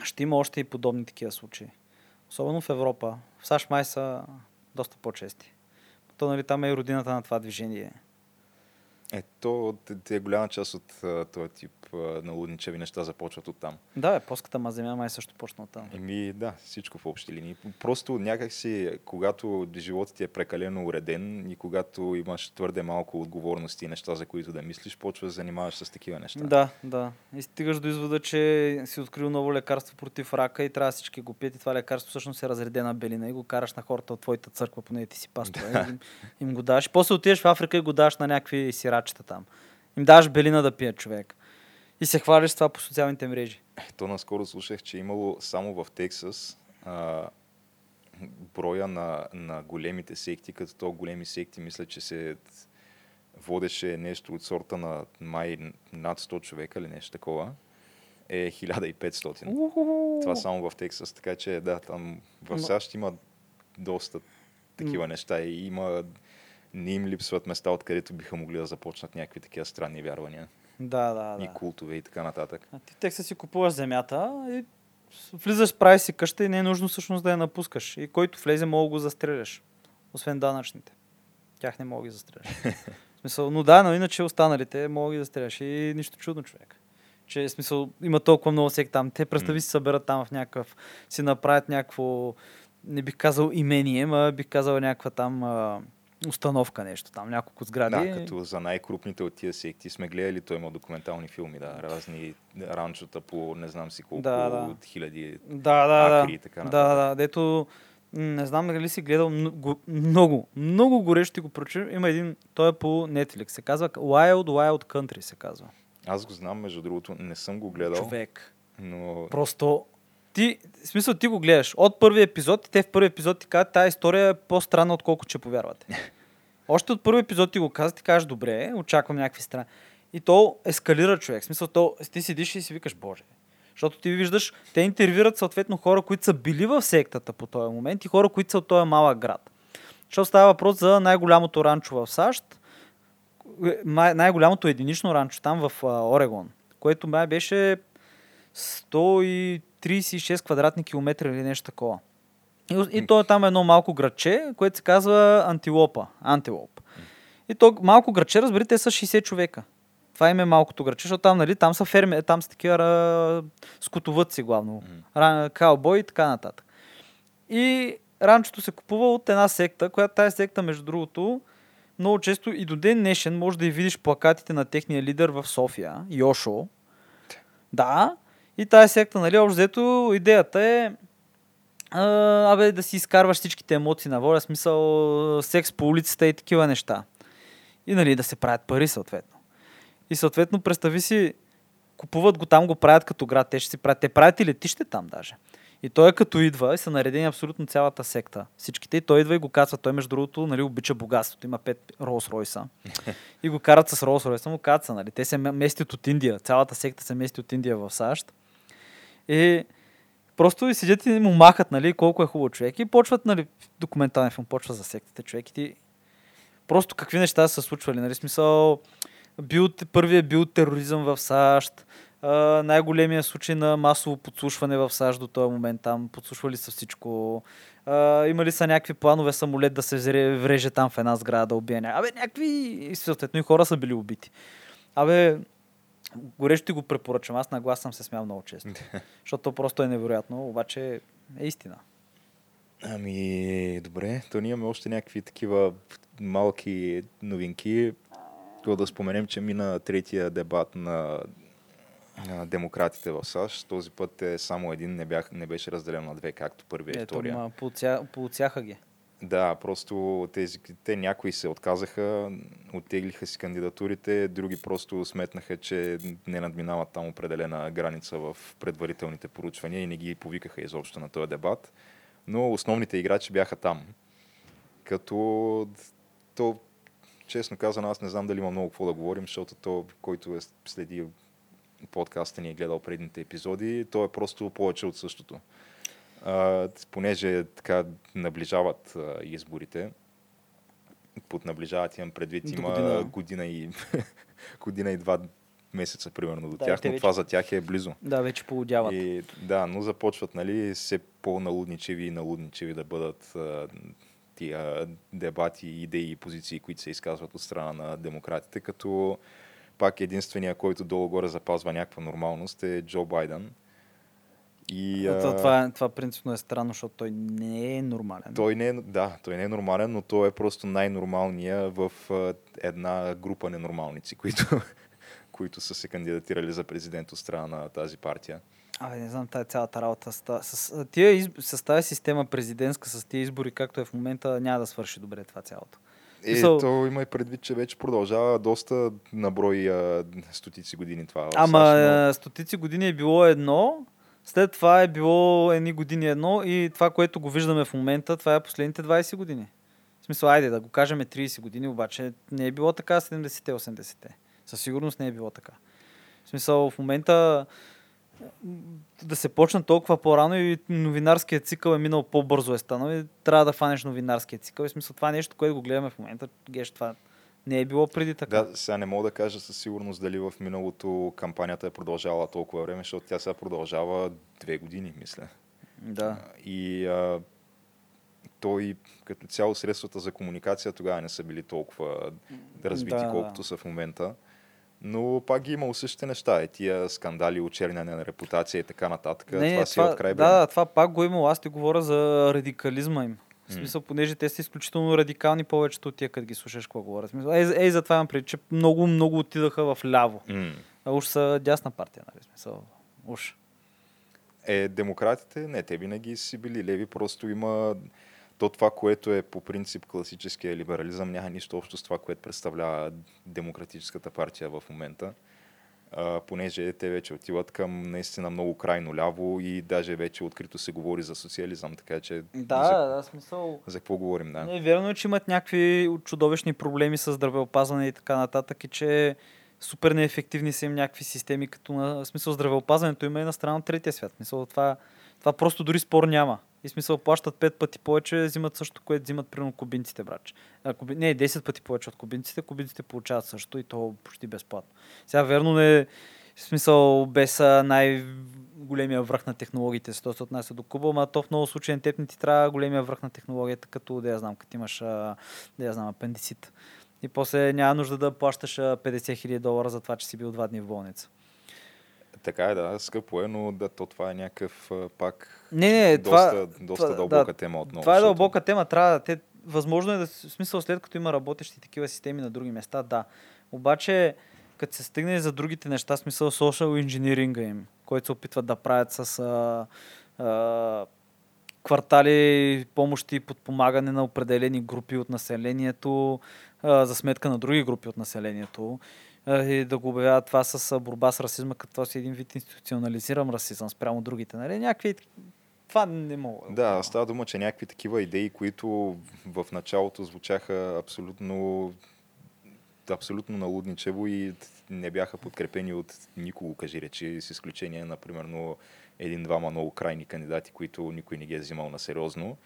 S1: ще има още и подобни такива случаи. Особено в Европа. В САЩ май са доста по-чести. То, нали, там е и родината на това движение.
S2: Ето, те, голяма част от този тип а, налудничеви неща започват от там.
S1: Да, е, плоската ма земя май също почна от там.
S2: Еми, да, всичко в общи линии. Просто някакси, когато животът ти е прекалено уреден и когато имаш твърде малко отговорности и неща, за които да мислиш, почваш да занимаваш с такива неща.
S1: Да, да. И стигаш до извода, че си открил ново лекарство против рака и трябва всички го пият и това лекарство всъщност е разредена белина и го караш на хората от твоята църква, поне ти си пастора. (laughs) им, им, го даваш. После отидеш в Африка и го даваш на някакви сирачета там. Им даваш белина да пие човек. И се хвалиш с това по социалните мрежи.
S2: То наскоро слушах, че е имало само в Тексас а, броя на, на големите секти, като то големи секти, мисля, че се водеше нещо от сорта на май над 100 човека или нещо такова, е 1500. Това само в Тексас, така че да, там в САЩ има доста такива неща и има не им липсват места, откъдето биха могли да започнат някакви такива странни вярвания.
S1: Да, да, да.
S2: И култове и така нататък.
S1: А ти текста си купуваш земята и влизаш, прави си къща и не е нужно всъщност да я напускаш. И който влезе, мога да го застреляш. Освен данъчните. Тях не мога да ги застреляш. (laughs) смисъл, но да, но иначе останалите мога да ги застреляш. И нищо чудно, човек. Че смисъл, има толкова много сек там. Те представи си съберат там в някакъв, си направят някакво, не бих казал имение, ма бих казал някаква там установка нещо, там няколко сгради.
S2: Да, като за най-крупните от тия секти сме гледали, той има документални филми, да, разни ранчота по не знам си колко да, да. хиляди
S1: да, да,
S2: акри
S1: да.
S2: и така
S1: нататък. Да, да, дето не знам дали си гледал много, много, много горещо го прочи. Има един, той е по Netflix, се казва Wild Wild Country се казва.
S2: Аз го знам, между другото, не съм го гледал.
S1: Човек.
S2: Но...
S1: Просто ти, в смисъл ти го гледаш от първи епизод и те в първи епизод ти казват, тази история е по-странна, отколкото че повярвате. (laughs) Още от първи епизод ти го казват, ти кажеш, добре, очаквам някакви страни. И то ескалира човек. В смисъл, то, ти седиш и си викаш, боже. Защото ти виждаш, те интервюрат съответно хора, които са били в сектата по този момент и хора, които са от този малък град. Защото става въпрос за най-голямото ранчо в САЩ, най-голямото единично ранчо там в Орегон, което май беше 136 квадратни километра или нещо такова. И, и то е там едно малко градче, което се казва Антилопа. Антилоп. И то малко градче, разбери, те са 60 човека. Това им е малкото градче, защото там, нали, там са ферми, там са такива скотовъдци главно. Mm. Каубой и така нататък. И ранчото се купува от една секта, която тази секта, между другото, много често и до ден днешен може да и видиш плакатите на техния лидер в София, Йошо. Да, и тази секта, нали, общо взето, идеята е а, абе, да си изкарваш всичките емоции на воля, смисъл секс по улицата и такива неща. И нали, да се правят пари съответно. И съответно, представи си, купуват го там, го правят като град, те ще си правят. Те правят и летище там даже. И той като идва и са наредени абсолютно цялата секта. Всичките. И той идва и го казва. Той, между другото, нали, обича богатството. Има пет Ролс Ройса. (laughs) И го карат с Ролс Ройса, му каца. Нали. Те се местят от Индия. Цялата секта се мести от Индия в САЩ. И просто и седят и му махат, нали, колко е хубаво човек. И почват, нали, документален филм, почва за сектите човек. Просто какви неща са случвали, нали, смисъл, бил, първият бил тероризъм в САЩ, най-големия случай на масово подслушване в САЩ до този момент. Там подслушвали са всичко. А, имали са някакви планове самолет да се вреже там в една сграда да убие. Абе, някакви... Съответно и хора са били убити. Абе, горещо ти го препоръчвам. Аз на глас съм се смял много често. (laughs) защото просто е невероятно, обаче е истина.
S2: Ами, добре. То ние имаме още някакви такива малки новинки. Това да споменем, че мина третия дебат на демократите в САЩ. Този път е само един, не, бях, не беше разделен на две, както първия и втория. Ма,
S1: получаха ги.
S2: Да, просто тези, те някои се отказаха, оттеглиха си кандидатурите, други просто сметнаха, че не надминават там определена граница в предварителните поручвания и не ги повикаха изобщо на този дебат. Но основните играчи бяха там. Като то, честно казано, аз не знам дали има много какво да говорим, защото то, който е следи подкаста ни е гледал предните епизоди, то е просто повече от същото. А, понеже така наближават а, изборите, под наближават имам предвид, има година, година и, (laughs) година и два месеца, примерно, до да, тях, но вече... това за тях е близо.
S1: Да, вече полудяват.
S2: И, да, но започват, нали, все по-налудничеви и налудничеви да бъдат а, тия дебати, идеи и позиции, които се изказват от страна на демократите, като пак единствения, който долу-горе запазва някаква нормалност е Джо Байден.
S1: И, а... това, това принципно е странно, защото той не е нормален.
S2: Той не е, да, той не е нормален, но той е просто най-нормалния в една група ненормалници, които, (laughs) които са се кандидатирали за президент от страна на тази партия.
S1: Абе, не знам, тази цялата работа. С, с, тия, с тази система президентска, с тези избори, както е в момента, няма да свърши добре това цялото.
S2: Е, so... то има и предвид, че вече продължава доста наброй а, стотици години това.
S1: Ама стотици години е било едно, след това е било едни години едно и това, което го виждаме в момента, това е последните 20 години. В смисъл, айде да го кажем 30 години, обаче не е било така 70-те, 80-те. Със сигурност не е било така. В смисъл, в момента да се почна толкова по-рано и новинарският цикъл е минал по-бързо е станал и трябва да фанеш новинарския цикъл. И смисъл това е нещо, което го гледаме в момента. Геш, това не е било преди така.
S2: Да, сега не мога да кажа със сигурност дали в миналото кампанията е продължавала толкова време, защото тя сега продължава две години, мисля.
S1: Да.
S2: И а, той като цяло средствата за комуникация тогава не са били толкова развити, да, колкото да. са в момента но пак ги има същите неща. Е, тия скандали, очерняне на репутация и така нататък. Не, това, това си е от край
S1: Да, това пак го има. Аз ти говоря за радикализма им. В смисъл, понеже те са изключително радикални повечето от тия, като ги слушаш какво говорят. Смисъл, ей, ей, затова имам преди, че много, много отидаха в ляво. Mm. А уж са дясна партия, нали? Смисъл, уж.
S2: Е, демократите, не, те винаги си били леви, просто има то това, което е по принцип класическия либерализъм, няма нищо общо с това, което представлява демократическата партия в момента. А, понеже те вече отиват към наистина много крайно ляво и даже вече открито се говори за социализъм, така че...
S1: Да, за, да, смисъл...
S2: За какво говорим, да?
S1: Не, верно е, че имат някакви чудовищни проблеми с здравеопазване и така нататък и че супер неефективни са им някакви системи, като на смисъл здравеопазването има и на страна на третия свят. Смисъл, това, това просто дори спор няма. И смисъл плащат 5 пъти повече, взимат също, което взимат примерно кубинците, брач. А, куби... Не, 10 пъти повече от кубинците, кубинците получават също и то почти безплатно. Сега верно не в смисъл без най-големия връх на технологиите, се се отнася до Куба, но то в много случаи теб не ти трябва големия връх на технологията, като да я знам, като имаш да я знам, апендицит. И после няма нужда да плащаш 50 000 долара за това, че си бил два дни в болница.
S2: Така е, да, скъпо е, но да, то това е някакъв пак
S1: не, не,
S2: доста,
S1: това,
S2: доста това, дълбока да, тема отново.
S1: Това е защото... дълбока тема, трябва те, възможно е да, в смисъл след като има работещи такива системи на други места, да. Обаче, като се стигне за другите неща, смисъл social engineering им, който се опитват да правят с а, а, квартали, помощи и подпомагане на определени групи от населението а, за сметка на други групи от населението и да го обявяват това с борба с расизма, като си един вид институционализиран расизъм спрямо другите. Нали? Някакви това не мога.
S2: Да, става дума, че някакви такива идеи, които в началото звучаха абсолютно абсолютно налудничево и не бяха подкрепени от никого, кажи речи, с изключение на, примерно, един-двама много крайни кандидати, които никой не ги е взимал на сериозно.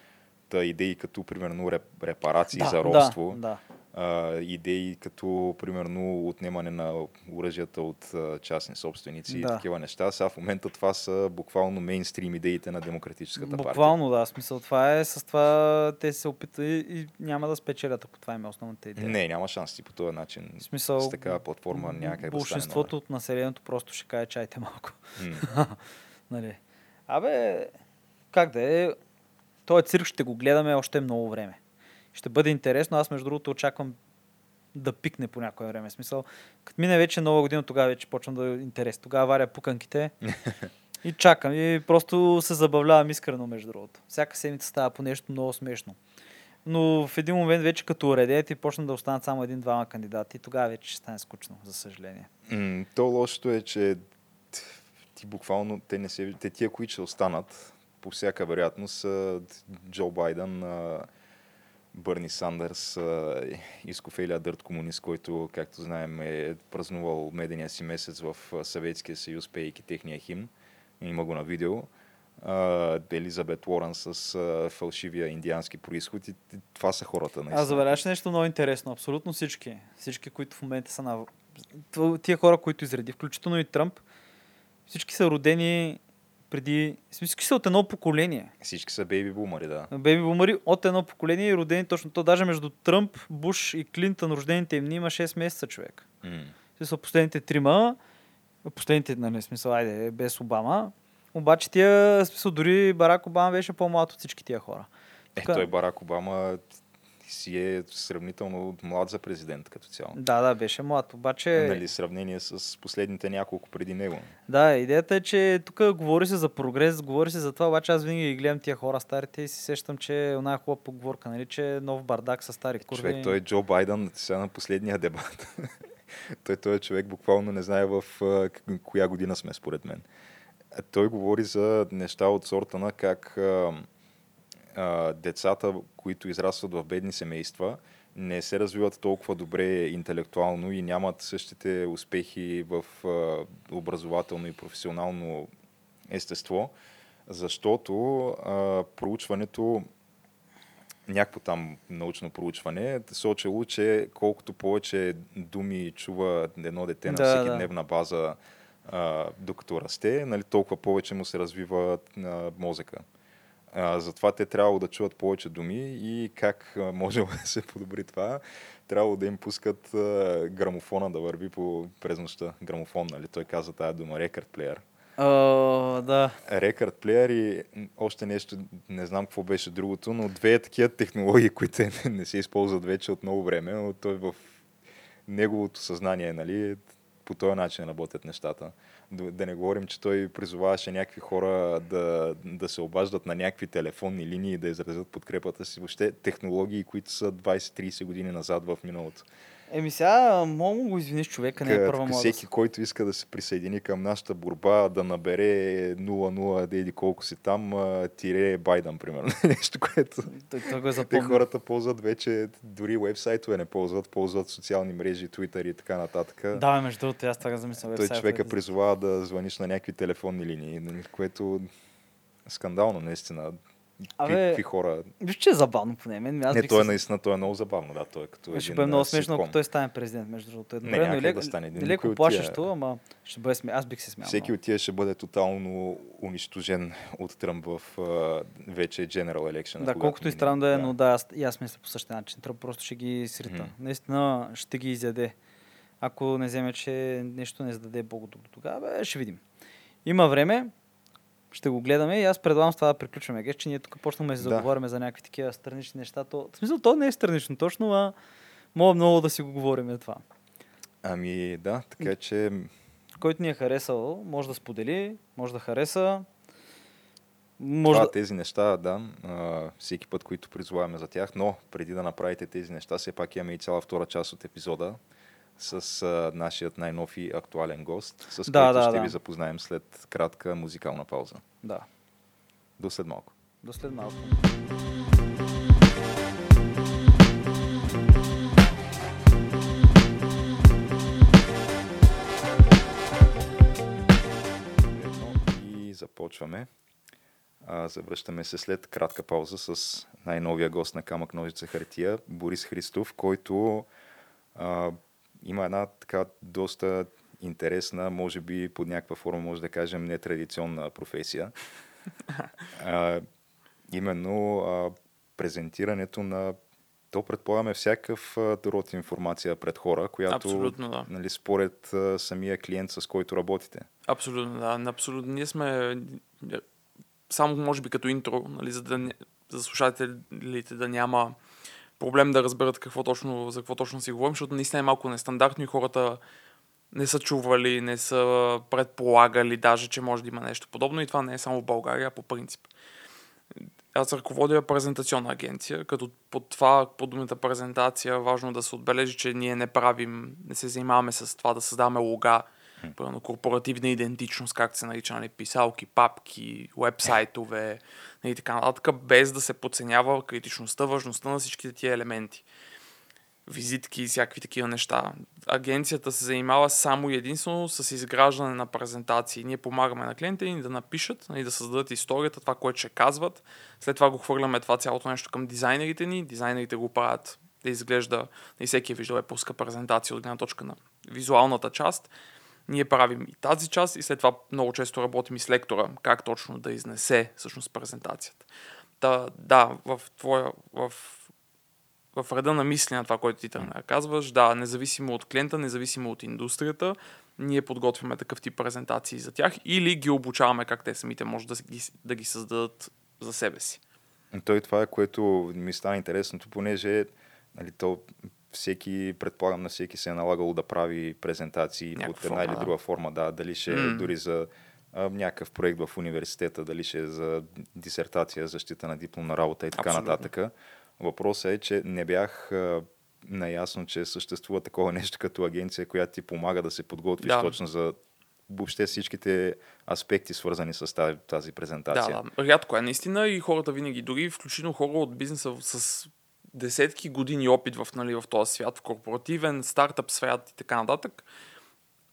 S2: Та идеи като, примерно, репарации да, за робство. Да, да а, идеи като, примерно, отнемане на оръжията от а, частни собственици да. и такива неща. Сега в момента това са буквално мейнстрим идеите на демократическата
S1: буквално, партия. Буквално, да. Смисъл това е, с това те се опитат и, и няма да спечелят, ако това им е основната идея.
S2: Не, няма шанс по този начин. В смисъл, с такава платформа някак
S1: да Большинството от населението просто ще каже чайте малко. Mm. (laughs) нали. Абе, как да е, този цирк ще го гледаме още много време ще бъде интересно. Аз, между другото, очаквам да пикне по някое време. Смисъл, като мине вече нова година, тогава вече почвам да е интерес. Тогава варя пуканките (laughs) и чакам. И просто се забавлявам искрено, между другото. Всяка седмица става по нещо много смешно. Но в един момент вече като уредят и почна да останат само един-двама кандидати, тогава вече ще стане скучно, за съжаление.
S2: Mm, то лошото е, че ти буквално, те, не се, те тия, които ще останат, по всяка вероятност, Джо Байден, Бърни Сандърс, изкофелия дърт комунист, който, както знаем, е празнувал медения си месец в Съветския съюз, пейки техния химн. Има го на видео. Елизабет Уорън с фалшивия индиански происход и това са хората.
S1: Наистина. Аз забеляваш нещо много интересно. Абсолютно всички. Всички, които в момента са на... Тия хора, които изреди, включително и Тръмп, всички са родени преди... Всички са от едно поколение.
S2: Всички са бейби бумари, да.
S1: Бейби бумари от едно поколение и родени точно то. Даже между Тръмп, Буш и Клинтън рождените им има 6 месеца човек. Те са последните трима, последните, нали, смисъл, айде, без Обама. Обаче тия, смисъл, дори Барак Обама беше по-млад от всички тия хора.
S2: Е,
S1: Така.
S2: той Барак Обама си е сравнително млад за президент като цяло.
S1: Да, да, беше млад. Обаче,
S2: Нали, сравнение с последните няколко преди него.
S1: да, идеята е, че тук говори се за прогрес, говори се за това, обаче аз винаги ги гледам тия хора старите и си сещам, че е една хубава поговорка, нали, че е нов бардак с стари курви.
S2: Човек, той е Джо Байден, сега на последния дебат. (laughs) той, той е човек буквално не знае в коя година сме, според мен. Той говори за неща от сорта на как а, децата, които израстват в бедни семейства, не се развиват толкова добре интелектуално и нямат същите успехи в а, образователно и професионално естество, защото а, проучването някакво там научно проучване сочило, че колкото повече думи чува едно дете на
S1: Да,
S2: всеки
S1: да.
S2: дневна база, а, докато расте, нали, толкова повече му се развива а, мозъка. А, затова те трябвало да чуват повече думи и как може (laughs) да се подобри това, трябвало да им пускат а, грамофона да върви по, през нощта. Грамофон, нали? Той каза тая дума, рекорд плеер.
S1: О, да.
S2: Рекорд плеер и още нещо, не знам какво беше другото, но две такива технологии, които не, (laughs) не се използват вече от много време, но той в неговото съзнание, нали, по този начин работят нещата. Да, не говорим, че той призоваваше някакви хора да, да се обаждат на някакви телефонни линии да изразят подкрепата си. Въобще технологии, които са 20-30 години назад в миналото.
S1: Еми сега, мога го извиниш човека, не е първа мода.
S2: всеки, който иска да се присъедини към нашата борба, да набере 0-0, да еди колко си там, тире Байден, примерно. (laughs) Нещо, което
S1: Той, той го е
S2: те хората ползват вече, дори вебсайтове не ползват, ползват социални мрежи, Twitter и така нататък.
S1: Да, между другото, аз така замисля.
S2: Той човека призовава да звъниш на някакви телефонни линии, което е скандално, наистина.
S1: Абе,
S2: какви хора...
S1: Виж, че е забавно поне мен. Аз
S2: не, той е
S1: се-
S2: наистина, той е много забавно, да, той е като
S1: Ще бъде много смешно, ако той стане президент, между другото.
S2: Не,
S1: Едновременно
S2: как
S1: леко,
S2: да стане. Един
S1: леко плашещо,
S2: тия-
S1: ама ще бъде сме. Аз бих се смял.
S2: Всеки от тия ще бъде тотално унищожен от Тръмп в а, вече General Election.
S1: Да, колкото и странно да е, но да, аз, и аз мисля по същия начин. Тръмп просто ще ги срита.
S2: Мгм.
S1: Наистина ще ги изяде. Ако не вземе, че нещо не зададе Бог до тогава, бе, ще видим. Има време, ще го гледаме и аз предлагам с това да приключваме. Геш, че ние тук почнахме да се
S2: Да.
S1: заговорим за някакви такива странични неща. То, в смисъл, то не е странично точно, а мога много да си го говорим за това.
S2: Ами да, така че
S1: Който ни е харесал, може да сподели, може да хареса. Може
S2: това, тези неща, да, а, всеки път, които призоваваме за тях, но преди да направите тези неща, все пак имаме и цяла втора част от епизода с а, нашият най-нов и актуален гост, с
S1: Да,
S2: който
S1: да,
S2: ще
S1: да.
S2: ви запознаем след кратка музикална пауза.
S1: Да,
S2: До след малко.
S1: до след малко.
S2: И започваме. А, завръщаме се след кратка пауза с най-новия гост на Камък Ножица Хартия, Борис Христов, който а, има една така доста интересна, може би под някаква форма може да кажем нетрадиционна професия. (laughs) А, именно а, презентирането на то предполагаме всякакъв род информация пред хора, която
S3: Абсолютно, да.
S2: нали, според а, самия клиент, с който работите.
S3: Абсолютно, да. Абсолютно. Ние сме е, само, може би, като интро, нали, за, да, за слушателите да няма проблем да разберат какво точно, за какво точно си говорим, защото наистина е малко нестандартно и хората не са чували, не са предполагали даже, че може да има нещо подобно и това не е само в България, а по принцип. Аз ръководя презентационна агенция, като под това, под думата презентация, важно да се отбележи, че ние не правим, не се занимаваме с това да създаваме лога, примерно корпоративна идентичност, както се нарича, нали, писалки, папки, вебсайтове и така нататък, без да се подценява критичността, важността на всичките тия елементи. Визитки и всякакви такива неща. Агенцията се занимава само и единствено с изграждане на презентации. Ние помагаме на клиентите ни да напишат, нали, да създадат историята, това, което ще казват. След това го хвърляме това цялото нещо към дизайнерите ни. Дизайнерите го правят да изглежда, и всеки е виждал е пуска презентация от гледна точка на визуалната част. Ние правим и тази част и след това много често работим и с лектора, как точно да изнесе всъщност презентацията. Та, да, в твоя, в, в реда на мисли на това, което ти тръгна казваш, да, независимо от клиента, независимо от индустрията, ние подготвяме такъв тип презентации за тях или ги обучаваме как те самите може да ги, да ги създадат за себе си.
S2: Той това е, което ми стана интересното, понеже нали, то всеки, предполагам, на всеки се е налагало да прави презентации
S3: Някаква
S2: от една
S3: форма,
S2: или
S3: да.
S2: друга форма, да, дали ще
S3: М.
S2: дори за а, някакъв проект в университета, дали ще е за дисертация, защита на дипломна работа и така
S3: Абсолютно.
S2: нататък. Въпросът е, че не бях а, наясно, че съществува такова нещо като агенция, която ти помага да се подготвиш
S3: Да.
S2: точно за въобще всичките аспекти, свързани с тази, тази презентация.
S3: Да, да. Рядко е наистина и хората винаги, дори включително хора от бизнеса с десетки години опит в, нали, в този свят, в корпоративен, стартъп свят и така нататък,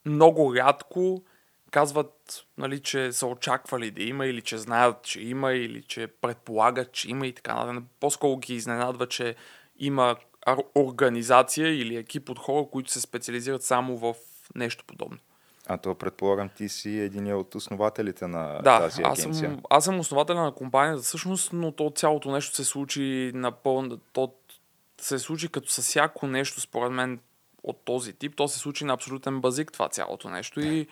S3: много рядко казват, нали, че са очаквали да има или че знаят, че има или че предполагат, че има и така нататък. По-скоро ги изненадва, че има организация или екип от хора, които се специализират само в нещо подобно.
S2: А то предполагам ти си един от основателите на
S3: Да,
S2: тази
S3: аз
S2: агенция.
S3: съм, аз съм основателя на компанията всъщност, но то цялото нещо се случи напълно, то се случи като с всяко нещо, според мен, от този тип. То се случи на абсолютен базик това цялото нещо и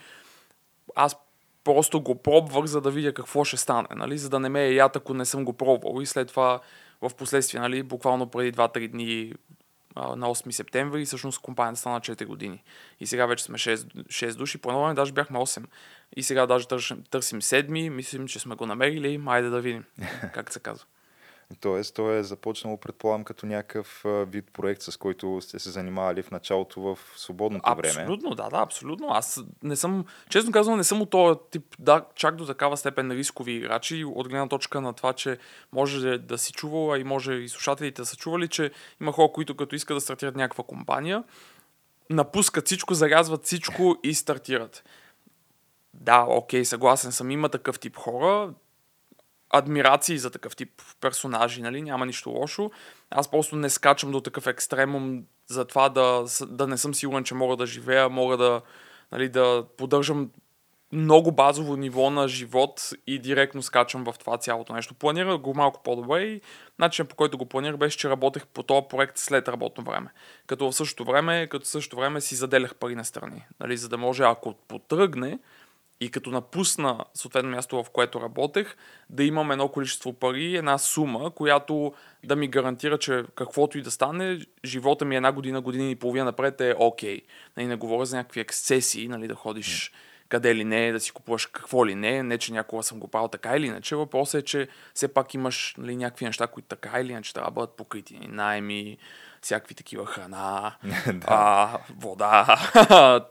S3: аз просто го пробвах, за да видя какво ще стане, нали? за да не ме е яд, ако не съм го пробвал и след това в последствие, нали, буквално преди 2-3 дни а, на 8 септември, всъщност компанията стана 4 години. И сега вече сме 6, 6 души, по време даже бяхме 8. И сега даже търсим, търсим седми, мислим, че сме го намерили, майде да видим, (laughs) как се казва.
S2: Тоест, той е започнал, предполагам, като някакъв вид проект, с който сте се занимавали в началото в свободното време.
S3: Абсолютно, да, да, абсолютно. Аз не съм, честно казвам, не съм от този тип, да, чак до такава степен рискови играчи, от гледна точка на това, че може да, си чувал, а и може и слушателите да са чували, че има хора, които като искат да стартират някаква компания, напускат всичко, зарязват всичко и стартират. Да, окей, съгласен съм, има такъв тип хора, адмирации за такъв тип персонажи, нали? Няма нищо лошо. Аз просто не скачам до такъв екстремум за това да, да не съм сигурен, че мога да живея, мога да, нали, да поддържам много базово ниво на живот и директно скачам в това цялото нещо. Планирах го малко по-добре и начинът по който го планирах беше, че работех по този проект след работно време. Като в същото време, като в същото време си заделях пари на страни. Нали, за да може, ако потръгне, и като напусна съответно място, в което работех, да имам едно количество пари, една сума, която да ми гарантира, че каквото и да стане, живота ми една година, година и половина напред е окей. Нали, не говоря за някакви ексцесии, нали, да ходиш къде ли не, да си купуваш какво ли не, не че някога съм го правил така или иначе. Въпросът е, че все пак имаш нали, някакви неща, които така или иначе трябва да бъдат покрити. Найми, всякакви такива храна, (laughs) а, вода,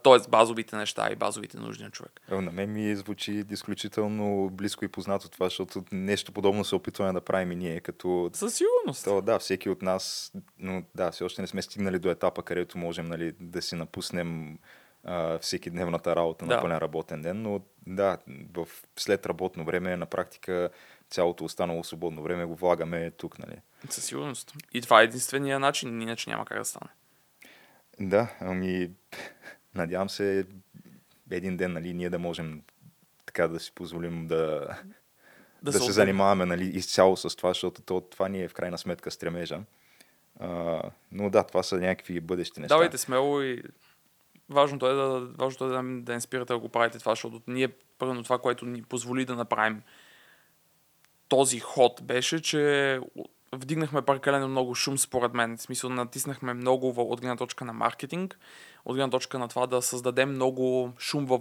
S3: (laughs) т.е. базовите неща и базовите нужди на човек.
S2: Е, На мен ми звучи изключително близко и познато това, защото нещо подобно се опитваме да правим и ние, като
S3: Със сигурност.
S2: То, да, всеки от нас, но да, все още не сме стигнали до етапа, където можем нали, да си напуснем а, всеки дневната работа
S3: Да.
S2: на пълен работен ден, но да, в след работно време на практика цялото останало свободно време го влагаме тук, нали.
S3: Със сигурност. И това е единствения начин, иначе няма как да стане.
S2: Да, ами (laughs) надявам се един ден, нали, ние да можем така да си позволим да, да, се,
S3: отделим.
S2: занимаваме нали, изцяло с това, защото то, това ни е в крайна сметка стремежа. А, но да, това са някакви бъдещи неща.
S3: Давайте смело и важното е да, важното е да, да инспирате да го правите това, защото ние, първо това, което ни позволи да направим този ход беше, че вдигнахме прекалено много шум според мен. В смисъл натиснахме много от гледна точка на маркетинг, от гледна точка на това да създадем много шум в,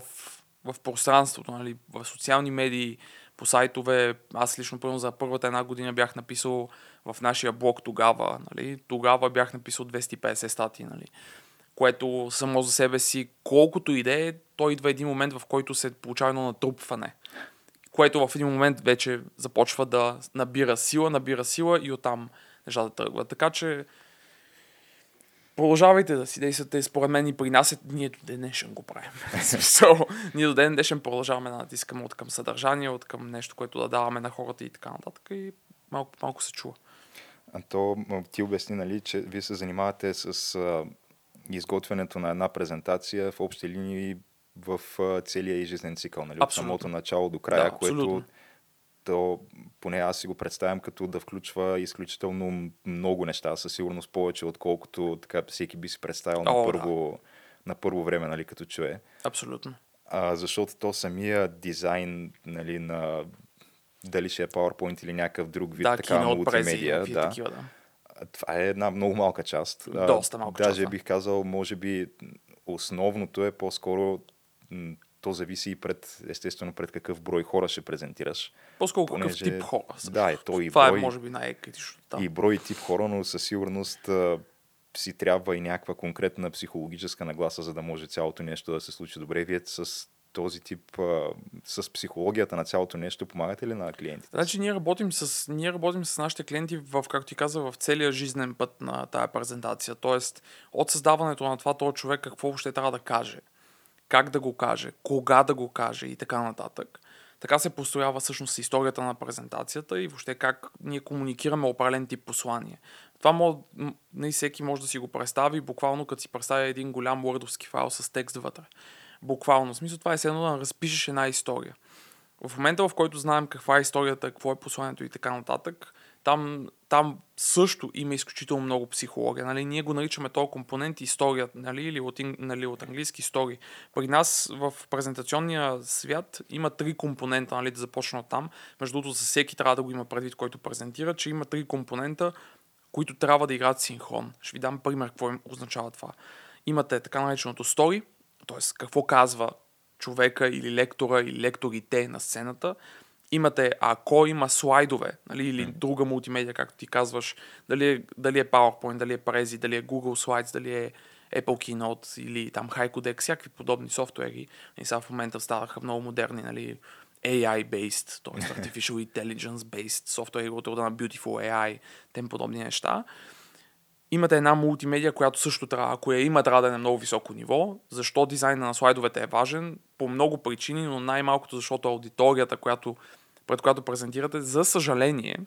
S3: в пространството, нали, в социални медии, по сайтове. Аз лично, първо, за първата една година бях написал в нашия блог тогава. Нали, тогава бях написал 250 статии. Нали, което само за себе си, колкото и да е, той идва един момент, в който се получава едно натрупване което в един момент вече започва да набира сила, набира сила и оттам нещата тръгват. Така че продължавайте да си действате. Според мен и при нас е, ние до ден днешен го правим. (laughs) Смисъл, ние до ден днешен продължаваме да натискаме от към съдържание, от към нещо, което да даваме на хората и така нататък. И малко по малко се чува.
S2: А то ти обясни, нали, че вие се занимавате с а, изготвянето на една презентация в общи линии в целия и жизнен цикъл, нали? от самото начало до края,
S3: Да,
S2: което
S3: абсолютно.
S2: то, поне аз си го представям като да включва изключително много неща, със сигурност повече, отколкото така всеки би си представил на
S3: О, да.
S2: първо, на първо време, нали, като чуе.
S3: Абсолютно.
S2: А, защото то самия дизайн нали, на дали ще е PowerPoint или някакъв друг вид
S3: да, прези,
S2: мултимедия. Да.
S3: такива, да.
S2: Това е една много малка част.
S3: Доста малка
S2: Даже
S3: част, да.
S2: бих казал, може би основното е по-скоро то зависи и пред, естествено, пред какъв брой хора ще презентираш.
S3: По-скоро какъв
S2: Понеже-
S3: тип хора.
S2: Да, е, то и
S3: Това
S2: брой-
S3: е, може би, най-критичното там.
S2: И брой и тип хора, но със сигурност а, си трябва и някаква конкретна психологическа нагласа, за да може цялото нещо да се случи добре. Вие с този тип, а, с психологията на цялото нещо, помагате ли на клиентите?
S3: Значи ние работим с, ние работим с нашите клиенти в, както ти каза, в целия жизнен път на тая презентация. Тоест, от създаването на това, този човек какво въобще трябва да каже, как да го каже, кога да го каже и така нататък. Така се построява всъщност историята на презентацията и въобще как ние комуникираме определен тип послание. Това не всеки може да си го представи, буквално като си представя един голям лърдовски файл с текст вътре. Буквално. В смисъл това е едно да разпишеш една история. В момента, в който знаем каква е историята, какво е посланието и така нататък, там, там също има изключително много психология. Нали? Ние го наричаме този компонент история, нали? или от, нали? от английски истории. При нас в презентационния свят има три компонента, нали? да започна от там. Между другото, за всеки трябва да го има предвид, който презентира, че има три компонента, които трябва да играят синхрон. Ще ви дам пример какво им означава това. Имате така нареченото story, т.е. какво казва човека или лектора или лекторите на сцената. Имате, ако има слайдове, нали, или друга мултимедия, както ти казваш, дали е, дали е PowerPoint, дали е Prezi, дали е Google Slides, дали е Apple Keynote или там HiCodex, всякакви подобни софтуери. И сега в момента ставаха много модерни, нали, AI-based, т.е. (laughs) Artificial Intelligence-based софтуери от рода на Beautiful AI, тем подобни неща имате една мултимедия, която също трябва, ако я има, трябва да е на много високо ниво. Защо дизайна на слайдовете е важен? По много причини, но най-малкото защото аудиторията, която, пред която презентирате, за съжаление,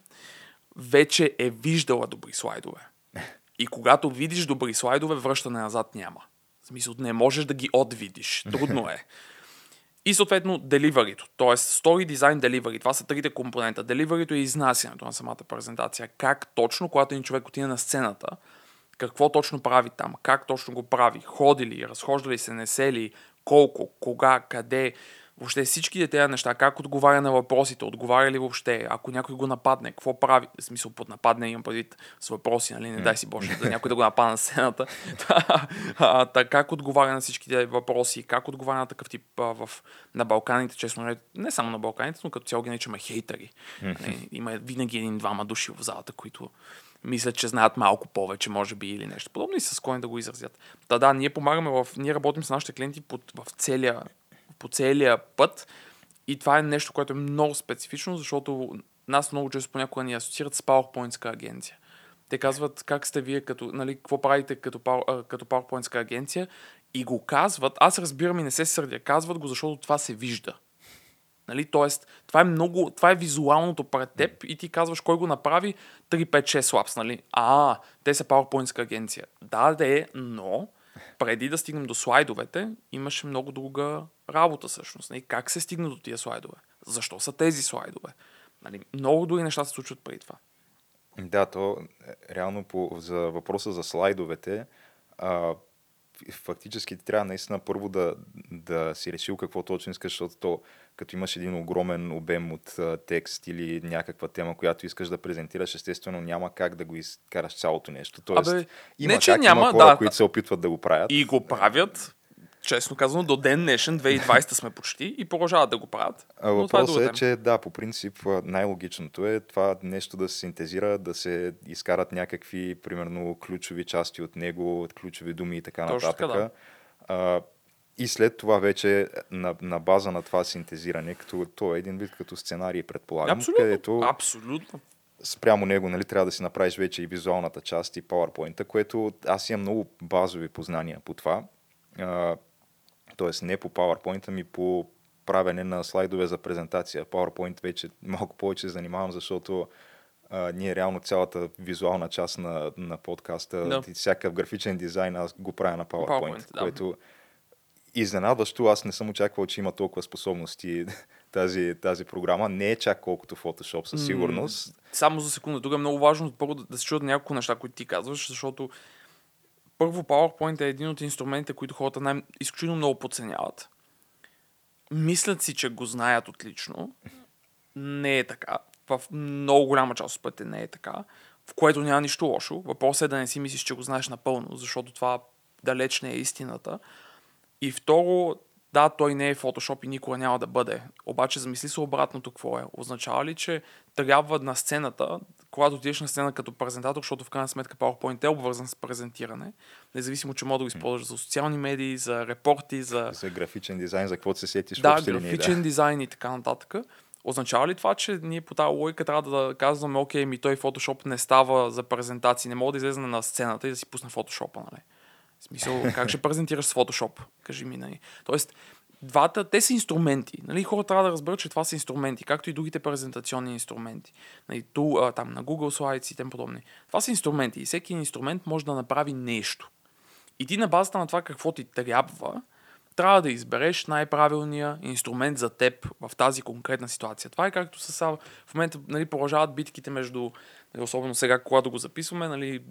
S3: вече е виждала добри слайдове. (laughs) И когато видиш добри слайдове, връщане назад няма. В смисъл, не можеш да ги отвидиш. Трудно е. И съответно delivery т.е. story design delivery. Това са трите компонента. delivery е изнасянето на самата презентация. Как точно, когато един човек отиде на сцената, какво точно прави там, как точно го прави, ходи ли, разхожда ли се, не се ли, колко, кога, къде, въобще всички тези неща, как отговаря на въпросите, отговаря ли въобще, ако някой го нападне, какво прави, в смисъл под нападне имам предвид с въпроси, нали, не дай си Боже, да някой да го нападне на сцената, (laughs) а, та, как отговаря на всички тези въпроси, как отговаря на такъв тип а, в, на Балканите, честно, нали, не само на Балканите, но като цяло ги наричаме хейтери. Нали, има винаги един-двама души в залата, които мислят, че знаят малко повече, може би, или нещо подобно и са склонни да го изразят. Та да, ние помагаме в... Ние работим с нашите клиенти по, в целия, по целия път и това е нещо, което е много специфично, защото нас много често понякога ни асоциират с PowerPoint агенция. Те казват как сте вие, като, нали, какво правите като, като PowerPoint агенция и го казват, аз разбирам и не се сърдя, казват го, защото това се вижда. Нали? Тоест, това е много, това е визуалното пред теб и ти казваш кой го направи 3, 5, 6 лапс, нали? А, те са PowerPoint агенция. Да, да е, но преди да стигнем до слайдовете, имаше много друга работа всъщност. Нали? Как се стигна до тия слайдове? Защо са тези слайдове? Нали? Много други неща се случват преди това.
S2: Да, то е, реално по, за въпроса за слайдовете, а, фактически ти трябва наистина първо да, да си решил какво точно искаш, защото то, като имаш един огромен обем от а, текст или някаква тема, която искаш да презентираш, естествено няма как да го изкараш цялото нещо. Тоест,
S3: Абе,
S2: има
S3: не, че
S2: как,
S3: няма,
S2: има хора,
S3: да.
S2: които се опитват да го правят.
S3: И го правят, честно казано, до ден днешен, 2020 сме почти, и продължават да го правят. Е
S2: въпросът е,
S3: тема.
S2: че да, по принцип най-логичното е това нещо да се синтезира, да се изкарат някакви, примерно, ключови части от него, ключови думи и така
S3: Точно
S2: нататък.
S3: така, да.
S2: А, и след това вече на, на база на това синтезиране, като то е един вид като сценарий, предполагам,
S3: Абсолютно,
S2: където
S3: абсолютно.
S2: спрямо него нали, трябва да си направиш вече и визуалната част и PowerPoint, което аз имам много базови познания по това. А, тоест не по PowerPoint, ами по правене на слайдове за презентация. PowerPoint вече малко повече занимавам, защото а, ние реално цялата визуална част на, на подкаста, и всякакъв графичен дизайн, аз го правя на PowerPoint,
S3: PowerPoint, да.
S2: Изненадващо, аз не съм очаквал, че има толкова способности (laughs) тази, тази програма. Не е чак колкото Photoshop със сигурност.
S3: Само за секунда. Тук е много важно първо да, да се чуят няколко неща, които ти казваш, защото първо PowerPoint е един от инструментите, които хората най- изключително много подценяват. Мислят си, че го знаят отлично. Не е така. В много голяма част от пътите не е така. В което няма нищо лошо. Въпросът е да не си мислиш, че го знаеш напълно, защото това далеч не е истината. И второ, да, той не е Photoshop и никога няма да бъде. Обаче замисли се обратното какво е. Означава ли, че трябва на сцената, когато отидеш на сцена като презентатор, защото в крайна сметка PowerPoint е обвързан с презентиране, независимо, че може да го използваш за социални медии, за репорти, за
S2: За графичен дизайн, за какво се сетиш
S3: да,
S2: линии,
S3: графичен дизайн и така нататък. Означава ли това, че ние по тази логика трябва да казваме, окей, ми той Photoshop не става за презентации, не мога да излезе на сцената и да си пусне Photoshop, нали? Смисъл, как ще презентираш с Photoshop? Кажи ми, нали? Тоест, двата, те са инструменти. Нали? Хората трябва да разберат, че това са инструменти, както и другите презентационни инструменти. Нали? Ту, а, там, на Google Slides и тем подобни. Това са инструменти и всеки инструмент може да направи нещо. И ти на базата на това какво ти трябва, трябва да избереш най-правилния инструмент за теб в тази конкретна ситуация. Това е както с Сава. В момента нали, продължават битките между, нали, особено сега, когато го записваме, нали,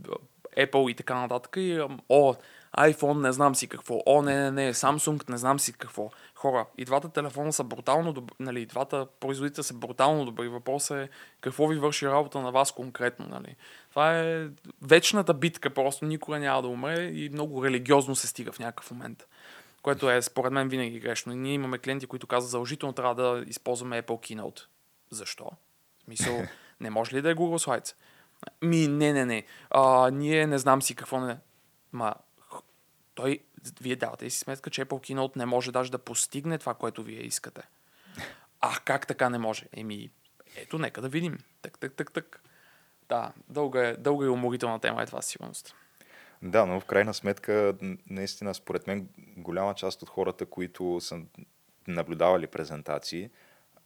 S3: Apple и така нататък. И, о, iPhone не знам си какво. О, не, не, не, Samsung не знам си какво. Хора, и двата телефона са брутално добри, нали, и двата производителя са брутално добри. Въпросът е какво ви върши работа на вас конкретно, нали. Това е вечната битка, просто никога няма да умре и много религиозно се стига в някакъв момент което е според мен винаги грешно. И ние имаме клиенти, които казват, задължително трябва да използваме Apple Keynote. Защо? В смисъл, (laughs) не може ли да е Google Slides? Ми, не, не, не. А, ние не знам си какво не... Ма, той, вие давате си сметка, че Apple Keynote не може даже да постигне това, което вие искате. А, как така не може? Еми, ето, нека да видим. Так, так, так, так. Да, дълга е, дълга и уморителна тема е това сигурност.
S2: Да, но в крайна сметка, наистина, според мен, голяма част от хората, които са наблюдавали презентации,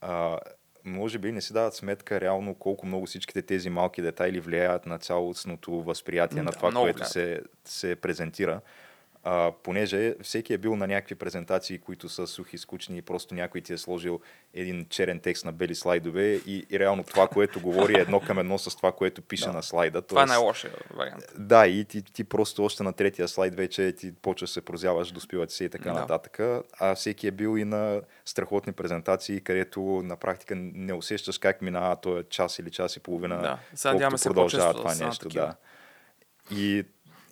S2: а, може би не си дават сметка реално колко много всичките тези малки детайли влияят на цялостното възприятие на това, което
S3: влияят.
S2: се, се презентира. А, понеже всеки е бил на някакви презентации, които са сухи, скучни и просто някой ти е сложил един черен текст на бели слайдове и, и реално това, което говори е едно към едно с това, което пише
S3: Да.
S2: на слайда.
S3: Това е най-лошия вариант.
S2: да, и ти, ти просто още на третия слайд вече ти почваш се прозяваш, доспиват се и така
S3: Да.
S2: нататък. А всеки е бил и на страхотни презентации, където на практика не усещаш как минава този час или час и половина,
S3: Да. Сега
S2: колкото продължава това нещо. Да. И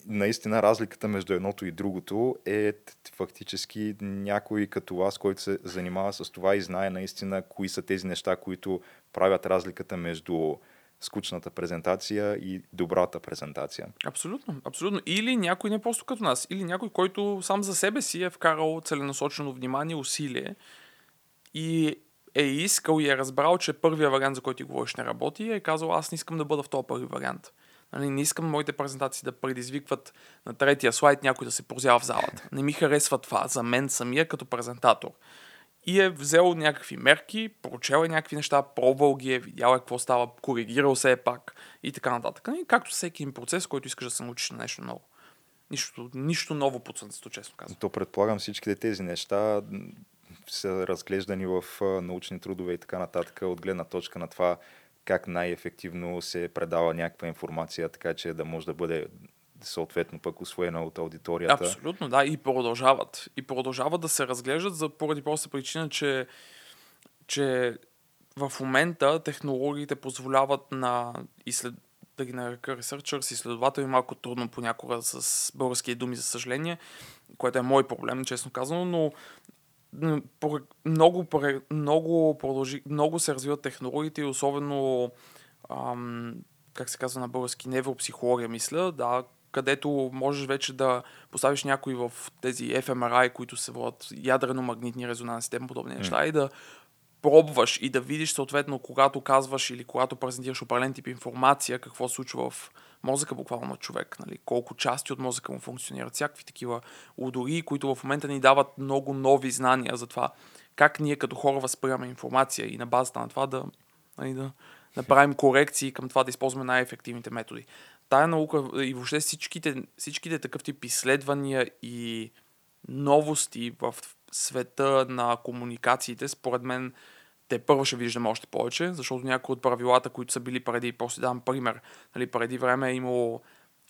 S2: наистина разликата между едното и другото е фактически някой като вас, който се занимава с това и знае наистина кои са тези неща, които правят разликата между скучната презентация и добрата презентация.
S3: Абсолютно, абсолютно. Или някой не просто като нас, или някой, който сам за себе си е вкарал целенасочено внимание, усилие и е искал и е разбрал, че първия вариант, за който ти говориш, не работи и е казал, аз не искам да бъда в този първи вариант. Нали, не искам моите презентации да предизвикват на третия слайд някой да се прозява в залата. Не ми харесва това за мен самия като презентатор. И е взел някакви мерки, прочел е някакви неща, пробвал ги е, видял е какво става, коригирал се е пак и така нататък. И както всеки един процес, който искаш да се научиш на нещо ново. Нищо, нищо ново под слънцето, честно казвам.
S2: То предполагам всичките тези неща са разглеждани в научни трудове и така нататък, от гледна точка на това как най-ефективно се предава някаква информация, така че да може да бъде съответно пък освоена от аудиторията.
S3: Абсолютно, да, и продължават. И продължават да се разглеждат за поради проста причина, че, че в момента технологиите позволяват на изслед... да ги нарека researchers, изследователи, малко трудно понякога с български думи, за съжаление, което е мой проблем, честно казано, но много, много, продължи, много се развиват технологиите и особено ам, как се казва на български, невропсихология, мисля, да, където можеш вече да поставиш някой в тези fMRI, които се водят ядрено-магнитни резонанси, тем подобни неща и да пробваш и да видиш съответно, когато казваш или когато презентираш определен тип информация, какво се случва в мозъка буквално на човек, нали? колко части от мозъка му функционират, всякакви такива удори, които в момента ни дават много нови знания за това как ние като хора възприемаме информация и на базата на това да, нали, да направим корекции към това да използваме най-ефективните методи. Тая наука и въобще всичките, всичките такъв тип изследвания и новости в света на комуникациите, според мен, те първо ще виждаме още повече, защото някои от правилата, които са били преди, после дам пример, нали, преди време е имало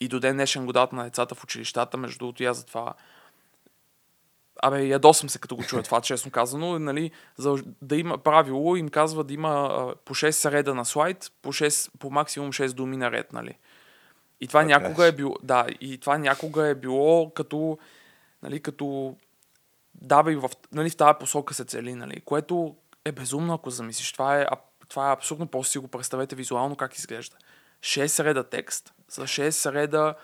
S3: и до ден днешен годата на децата в училищата, между другото и аз затова Абе, ядосвам се като го чуя това, честно казано. Нали, за да има правило, им казва да има а, по 6 реда на слайд, по, 6, по максимум 6 думи на ред, нали. И това
S2: Така
S3: някога
S2: е.
S3: е било, да, и това някога е било като, нали, като дава и в, нали, в тази посока се цели, нали, което е безумно, ако замислиш. Това е, това е абсурдно, просто си го представете визуално как изглежда. 6 реда текст, с 6 реда,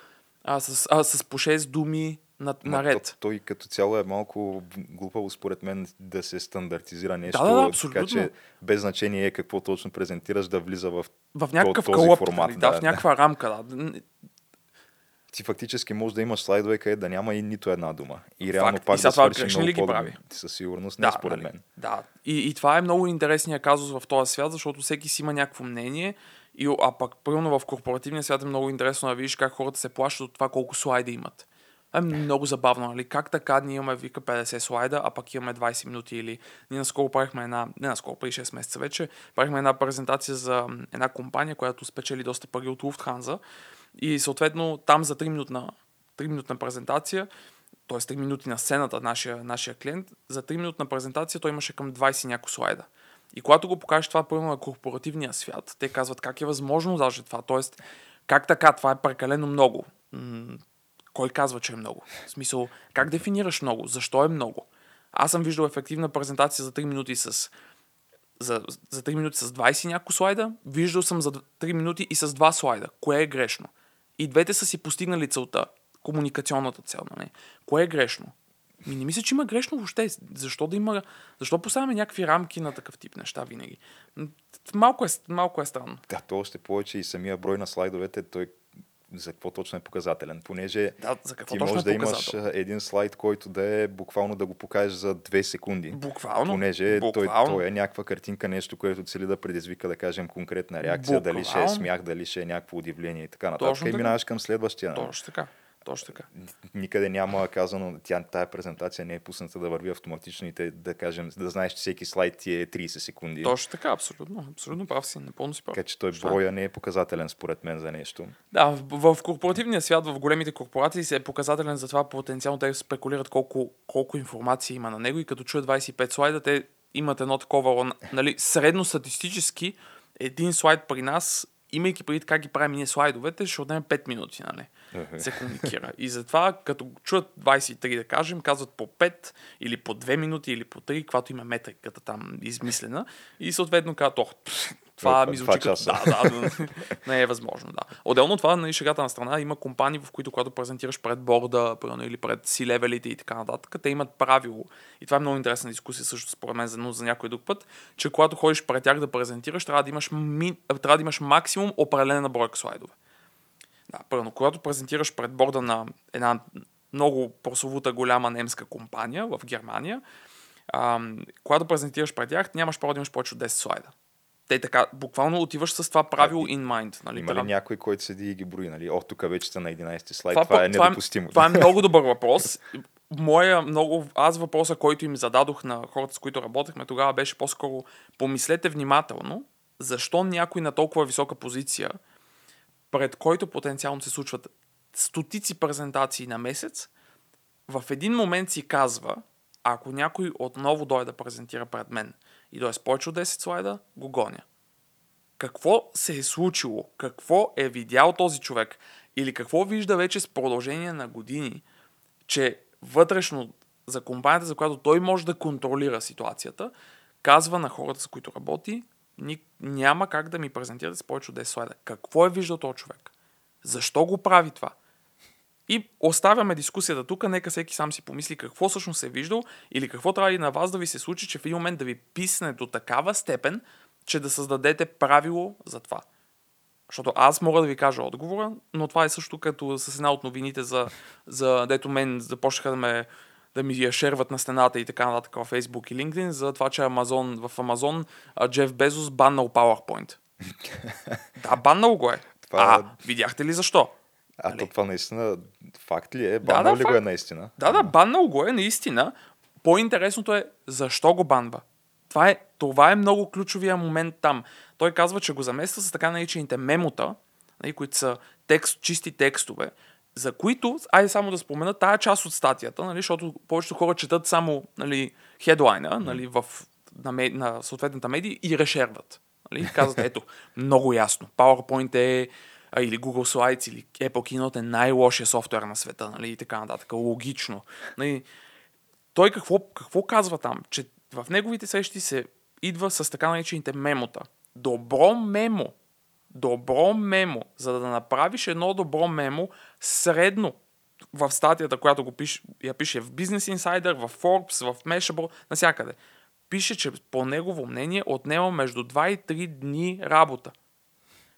S3: а, с, а, с по 6 думи на, наред.
S2: то- Той като цяло е малко глупаво според мен да се стандартизира нещо.
S3: Да, да, да,
S2: Така
S3: абсолютно.
S2: че без значение е какво точно презентираш да влиза в...
S3: В някакъв
S2: този
S3: кълъп,
S2: формат,
S3: нали, да,
S2: да,
S3: в някаква рамка, да.
S2: Ти фактически можеш да имаш слайдове, къде да няма и нито една дума. И реално
S3: Факт.
S2: пак
S3: И
S2: да
S3: това грешни ли ги прави?
S2: Със сигурност не, според
S3: нали,
S2: мен.
S3: Да. И, и това е много интересният казус в този свят, защото всеки си има някакво мнение. И, а пък, примерно в корпоративния свят е много интересно да видиш как хората се плащат от това колко слайда имат. Е много забавно, нали? Как така ние имаме, вика, 50 слайда, а пък имаме 20 минути или... Ние наскоро правихме една, не наскоро, преди 6 месеца вече, правихме една презентация за една компания, която спечели доста пари от Lufthansa и съответно там за 3 минутна, 3 минутна презентация т.е. 3 минути на сцената нашия, нашия клиент, за 3 минутна презентация той имаше към 20 няколко слайда. И когато го покажеш това първо на корпоративния свят, те казват как е възможно даже това. Тоест, как така, това е прекалено много. М- кой казва, че е много? В смисъл, как дефинираш много? Защо е много? Аз съм виждал ефективна презентация за 3 минути с за, за 3 минути с 20 няколко слайда, виждал съм за 3 минути и с 2 слайда. Кое е грешно? И двете са си постигнали целта, комуникационната цел. Нали? Кое е грешно? Ми не мисля, че има грешно въобще. Защо да има... Защо поставяме някакви рамки на такъв тип неща винаги? Малко е, малко е странно.
S2: Да, то още повече и самия брой на слайдовете, той за какво точно е показателен. Понеже
S3: Да, за какво
S2: ти можеш
S3: е
S2: да имаш
S3: показател?
S2: един слайд, който да е буквално да го покажеш за 2 секунди.
S3: Буквално.
S2: Понеже той,
S3: буквално.
S2: той е някаква картинка, нещо, което цели да предизвика, да кажем, конкретна реакция, дали ще е
S3: Буквално.
S2: смях, дали ще е някакво удивление и така нататък.
S3: Точно
S2: И
S3: така.
S2: минаваш към следващия.
S3: Точно така. Точно така.
S2: Никъде няма казано, тя, тая презентация не е пусната да върви автоматично и те, да кажем, да знаеш, че всеки слайд ти е 30 секунди.
S3: Точно така, абсолютно. Абсолютно прав си. Напълно си прав.
S2: Така че той броя не е показателен според мен за нещо.
S3: Да, в, в корпоративния свят, в големите корпорации се е показателен за това потенциално те спекулират колко, колко информация има на него и като чуят 25 слайда, те имат едно такова, нали, средностатистически един слайд при нас, имайки преди как ги правим ние слайдовете, ще отнеме 5 минути, нали? се комуникира. И затова, като чуят 23, да кажем, казват по 5 или по 2 минути или по 3, каквато има метриката там измислена. И съответно казват, ох, пф, това
S2: Два-
S3: ми звучи като...
S2: часа.
S3: Да, да, да, не е възможно, да. Отделно от това, нали, шегата на страна, има компании, в които когато презентираш пред борда, примерно, или пред си-левелите и така нататък, те имат правило. И това е много интересна дискусия също според мен, за, но за някой друг път, че когато ходиш пред тях да презентираш, трябва да имаш, ми... трябва да имаш максимум определена бройка слайдове. Да, първо, когато презентираш пред борда на една много прословута голяма немска компания в Германия, ам, когато презентираш пред тях, нямаш право да имаш повече от 10 слайда. Те така, буквално отиваш с това правило in mind. Нали?
S2: Има ли някой, който седи и ги брои, нали? О, тук вече са на 11 слайд,
S3: Това,
S2: това, е
S3: това,
S2: недопустимо.
S3: това е (laughs) много добър въпрос. Моя много... Аз въпроса, който им зададох на хората, с които работехме тогава, беше по-скоро помислете внимателно, защо някой на толкова висока позиция, пред който потенциално се случват стотици презентации на месец, в един момент си казва, ако някой отново дойде да презентира пред мен и с повече от 10 слайда, го гоня какво се е случило, какво е видял този човек или какво вижда вече с продължение на години, че вътрешно за компанията, за която той може да контролира ситуацията, казва на хората, с които работи, няма как да ми презентирате с повече от 10 слайда. Какво е виждал този човек? Защо го прави това? И оставяме дискусията тук, нека всеки сам си помисли какво всъщност е виждал или какво трябва и на вас да ви се случи, че в един момент да ви писне до такава степен, че да създадете правило за това. Защото аз мога да ви кажа отговора, но това е също като с една от новините за, за дето мен започнаха да ме да ми я шерват на стената и така нататък във Facebook и LinkedIn, за това, че Amazon, в Amazon а, Джеф Безос баннал PowerPoint. (laughs) да, баннал го е.
S2: Това-
S3: А, видяхте ли защо?
S2: А
S3: Нали?
S2: то това наистина факт ли е? Банал
S3: да,
S2: ли го е наистина?
S3: Да, да, баннал го е, наистина. По-интересното е защо го банва. Това е, това е много ключовия момент там. Той казва, че го замества с така наречените мемота, нали, които са текст, чисти текстове, за които, айде само да спомена, тая част от статията, нали, защото повечето хора четат само нали, хедлайна нали, в, на, на съответната медия и решерват. Нали, казват, ето, много ясно. PowerPoint е а, или Google Slides, или Apple Keynote е най-лошия софтуер на света, нали, и така нататък. Логично. Нали, той какво, какво казва там? Че в неговите срещи се идва с така наречените мемота. Добро мемо. Добро мемо. За да направиш едно добро мемо, средно в статията, която го пише, я пише в Business Insider, в Forbes, в Mashable, навсякъде. Пише, че по негово мнение отнема между 2 и 3 дни работа.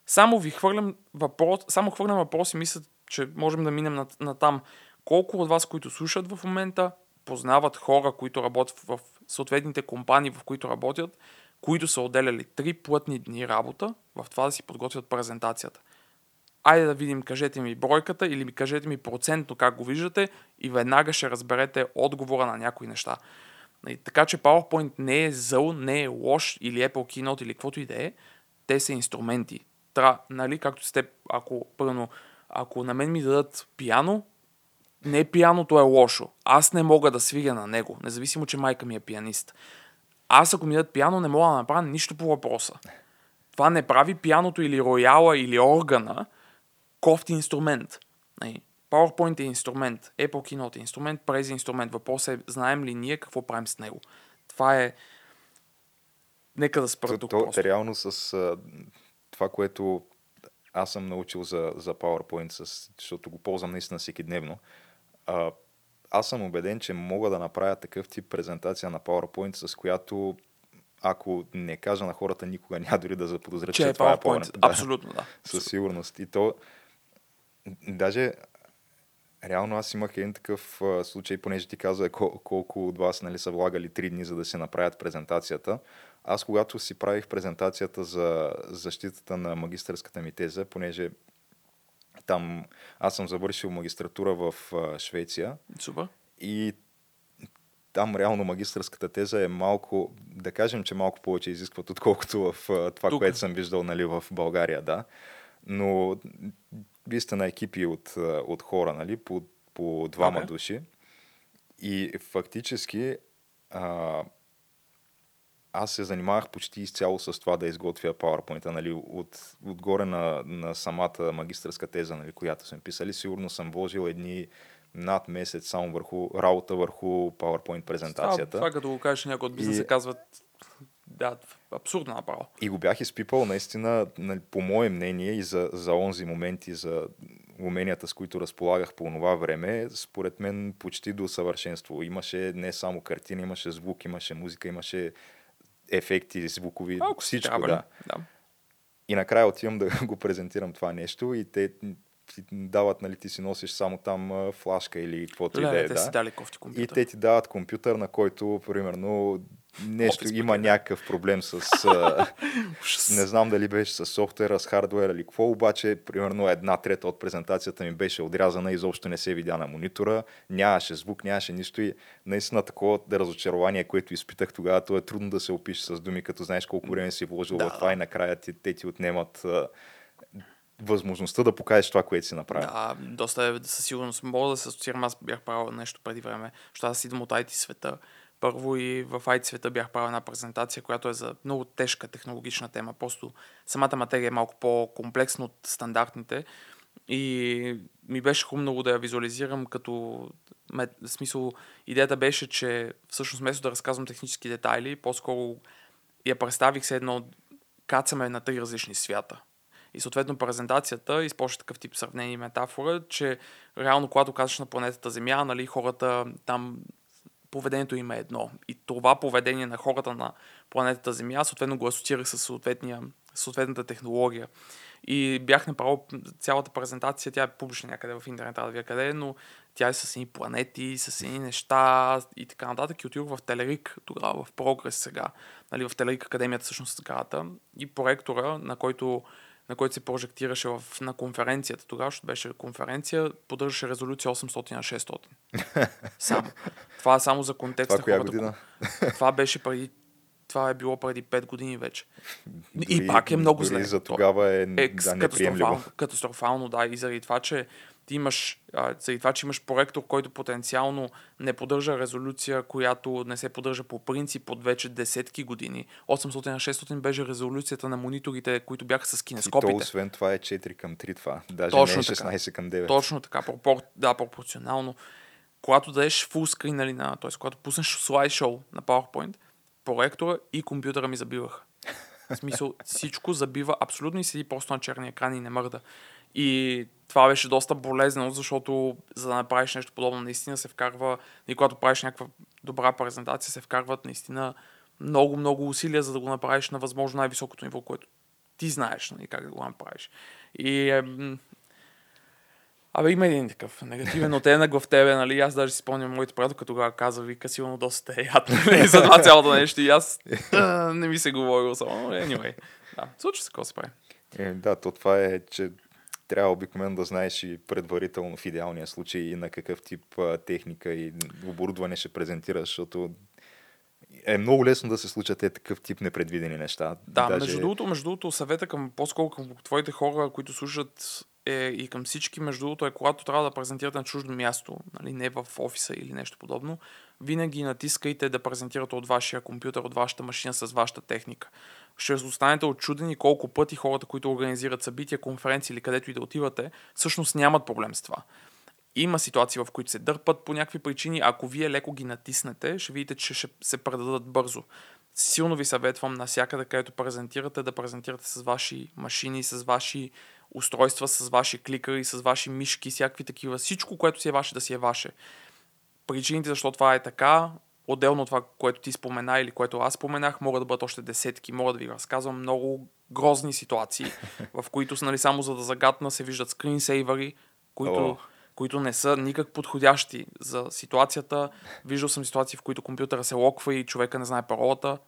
S3: Само ви хвърлям въпрос, само хвърлям въпрос и мисля, че можем да минем на, там. Колко от вас, които слушат в момента, познават хора, които работят в съответните компании, в които работят, които са отделяли три плътни дни работа в това да си подготвят презентацията. Айде да видим, кажете ми бройката или ми кажете ми процентно как го виждате и веднага ще разберете отговора на някои неща. И така че PowerPoint не е зъл, не е лош или Apple Keynote или каквото и да е. Те са инструменти. Тра, нали, както сте, ако, първо, ако на мен ми дадат пиано, не пианото е лошо. Аз не мога да свиря на него, независимо, че майка ми е пианист. Аз ако ми дадат пиано, не мога да направя нищо по въпроса. Това не прави пианото или рояла или органа кофти инструмент. Нали, PowerPoint е инструмент, Apple Keynote е инструмент, Prezi е инструмент. Въпросът е, знаем ли ние какво правим с него. Това е... Нека да спра тук
S2: то,
S3: просто.
S2: реално с това, което аз съм научил за, за PowerPoint, защото го ползвам наистина всеки дневно, а, аз съм убеден, че мога да направя такъв тип презентация на PowerPoint, с която ако не кажа на хората, никога няма дори да заподозрят,
S3: Че е
S2: това е
S3: PowerPoint.
S2: Да,
S3: Абсолютно, да. (laughs)
S2: със сигурност. И то, даже, реално аз имах един такъв случай, понеже ти каза кол- колко от вас нали, са влагали три дни, за да си направят презентацията. Аз, когато си правих презентацията за защитата на магистърската ми теза, понеже там аз съм завършил магистратура в Швеция
S3: Супер.
S2: и там реално магистърската теза е малко, да кажем, че малко повече изискват, отколкото в това,
S3: Тук.
S2: което съм виждал нали, в България, да. Но вие сте на екипи от, от хора, нали, по, по двама
S3: Окей.
S2: души. И фактически а, аз се занимавах почти изцяло с това да изготвя PowerPoint, нали, от, отгоре на, на самата магистърска теза, нали, която сме писали. Сигурно съм вложил едни над месец само върху работа върху PowerPoint презентацията.
S3: Това, това като го кажеш някой от бизнеса,
S2: И-
S3: казват да, абсурдно направо.
S2: И го бях изпипал наистина, нали, по мое мнение и за, за онзи момент и за уменията, с които разполагах по това време, според мен почти до съвършенство. Имаше не само картина, имаше звук, имаше музика, имаше ефекти, звукови,
S3: Малко си
S2: всичко,
S3: трябва,
S2: да.
S3: ли? да.
S2: И накрая отивам да (laughs) го презентирам това нещо и те ти дават, нали, ти си носиш само там флашка или каквото и да е. Да.
S3: си дали кофти
S2: И те ти дават компютър, на който, примерно, нещо
S3: Офис
S2: има някакъв проблем с... (laughs) не знам дали беше с софтуера, с хардуера или какво, обаче, примерно, една трета от презентацията ми беше отрязана, изобщо не се видя на монитора, нямаше звук, нямаше нищо и наистина такова разочарование, което изпитах тогава, то е трудно да се опише с думи, като знаеш колко време си вложил
S3: Да.
S2: в това и накрая ти, те ти отнемат възможността да покажеш това, което си направил.
S3: Да, доста е, със сигурност. Мога да се асоциирам, аз бях правил нещо преди време, защото аз идвам от IT света. Първо и в IT света бях правил една презентация, която е за много тежка технологична тема. Просто самата материя е малко по-комплексна от стандартните. И ми беше хубаво да я визуализирам като... смисъл, идеята беше, че всъщност вместо да разказвам технически детайли, по-скоро я представих се едно кацаме на три различни свята. И съответно презентацията използва такъв тип сравнение и метафора, че реално когато казваш на планетата Земя, нали, хората там поведението им е едно. И това поведение на хората на планетата Земя, съответно го асоциирах с съответната технология. И бях направил цялата презентация, тя е публична някъде в интернет, да видя къде е, но тя е с едни планети, с едни неща и така нататък. И отидох в Телерик, тогава в Прогрес сега, нали, в Телерик Академията всъщност сградата и проектора, на който на който се прожектираше в, на конференцията. Тогава, беше конференция, поддържаше резолюция 800 на 600. (laughs) Само. Това е само за контекст
S2: Това
S3: на хората.
S2: година?
S3: Това беше преди това е било преди 5 години вече.
S2: Дори-
S3: и пак е много зле.
S2: за
S3: То-
S2: тогава е,
S3: е
S2: да,
S3: катастрофално, катастрофално, да. И заради това, че ти имаш, а, заради това, че имаш проектор, който потенциално не поддържа резолюция, която не се поддържа по принцип от вече десетки години. 800 на 600 беше резолюцията на мониторите, които бяха с
S2: И то,
S3: кинескопите.
S2: освен това е 4 към 3 това. Даже
S3: Точно
S2: не е
S3: така.
S2: 16 към 9.
S3: Точно така, пропор... да, пропорционално. Когато дадеш full screen, нали, на, т.е. когато пуснеш слайд-шоу на PowerPoint, проектора и компютъра ми забиваха. В смисъл, (laughs) всичко забива абсолютно и седи просто на черния екран и не мърда. И това беше доста болезнено, защото за да направиш нещо подобно, наистина се вкарва, и когато правиш някаква добра презентация, се вкарват наистина много, много усилия, за да го направиш на възможно най-високото ниво, което ти знаеш нали, как да го направиш. И е, Абе, има един такъв негативен оттенък в тебе, нали? Аз даже си спомням моите приятелка тогава каза, вика, силно доста е яд, нали? за това цялото нещо. И аз не ми се говори особено. Anyway, да, случва се, какво се прави.
S2: Е, да, то това е, че трябва обикновено да знаеш и предварително в идеалния случай и на какъв тип а, техника и оборудване ще презентираш, защото е много лесно да се случат е такъв тип непредвидени неща.
S3: Да, Даже... между, другото, между другото, съвета към по-скоро към твоите хора, които слушат е, и към всички, между другото, е когато трябва да презентирате на чуждо място, нали, не в офиса или нещо подобно, винаги натискайте да презентирате от вашия компютър, от вашата машина с вашата техника. Ще останете очудени колко пъти хората, които организират събития, конференции или където и да отивате, всъщност нямат проблем с това. Има ситуации, в които се дърпат по някакви причини. Ако вие леко ги натиснете, ще видите, че ще се предадат бързо. Силно ви съветвам навсякъде, където презентирате, да презентирате с ваши машини, с ваши устройства, с ваши кликари, с ваши мишки, всякакви такива. Всичко, което си е ваше, да си е ваше. Причините защо това е така, отделно от това, което ти спомена или което аз споменах, могат да бъдат още десетки. Мога да ви разказвам много грозни ситуации, (laughs) в които нали, само за да загадна се виждат скринсейвъри, които, които не са никак подходящи за ситуацията. Виждал съм ситуации, в които компютъра се локва и човека не знае паролата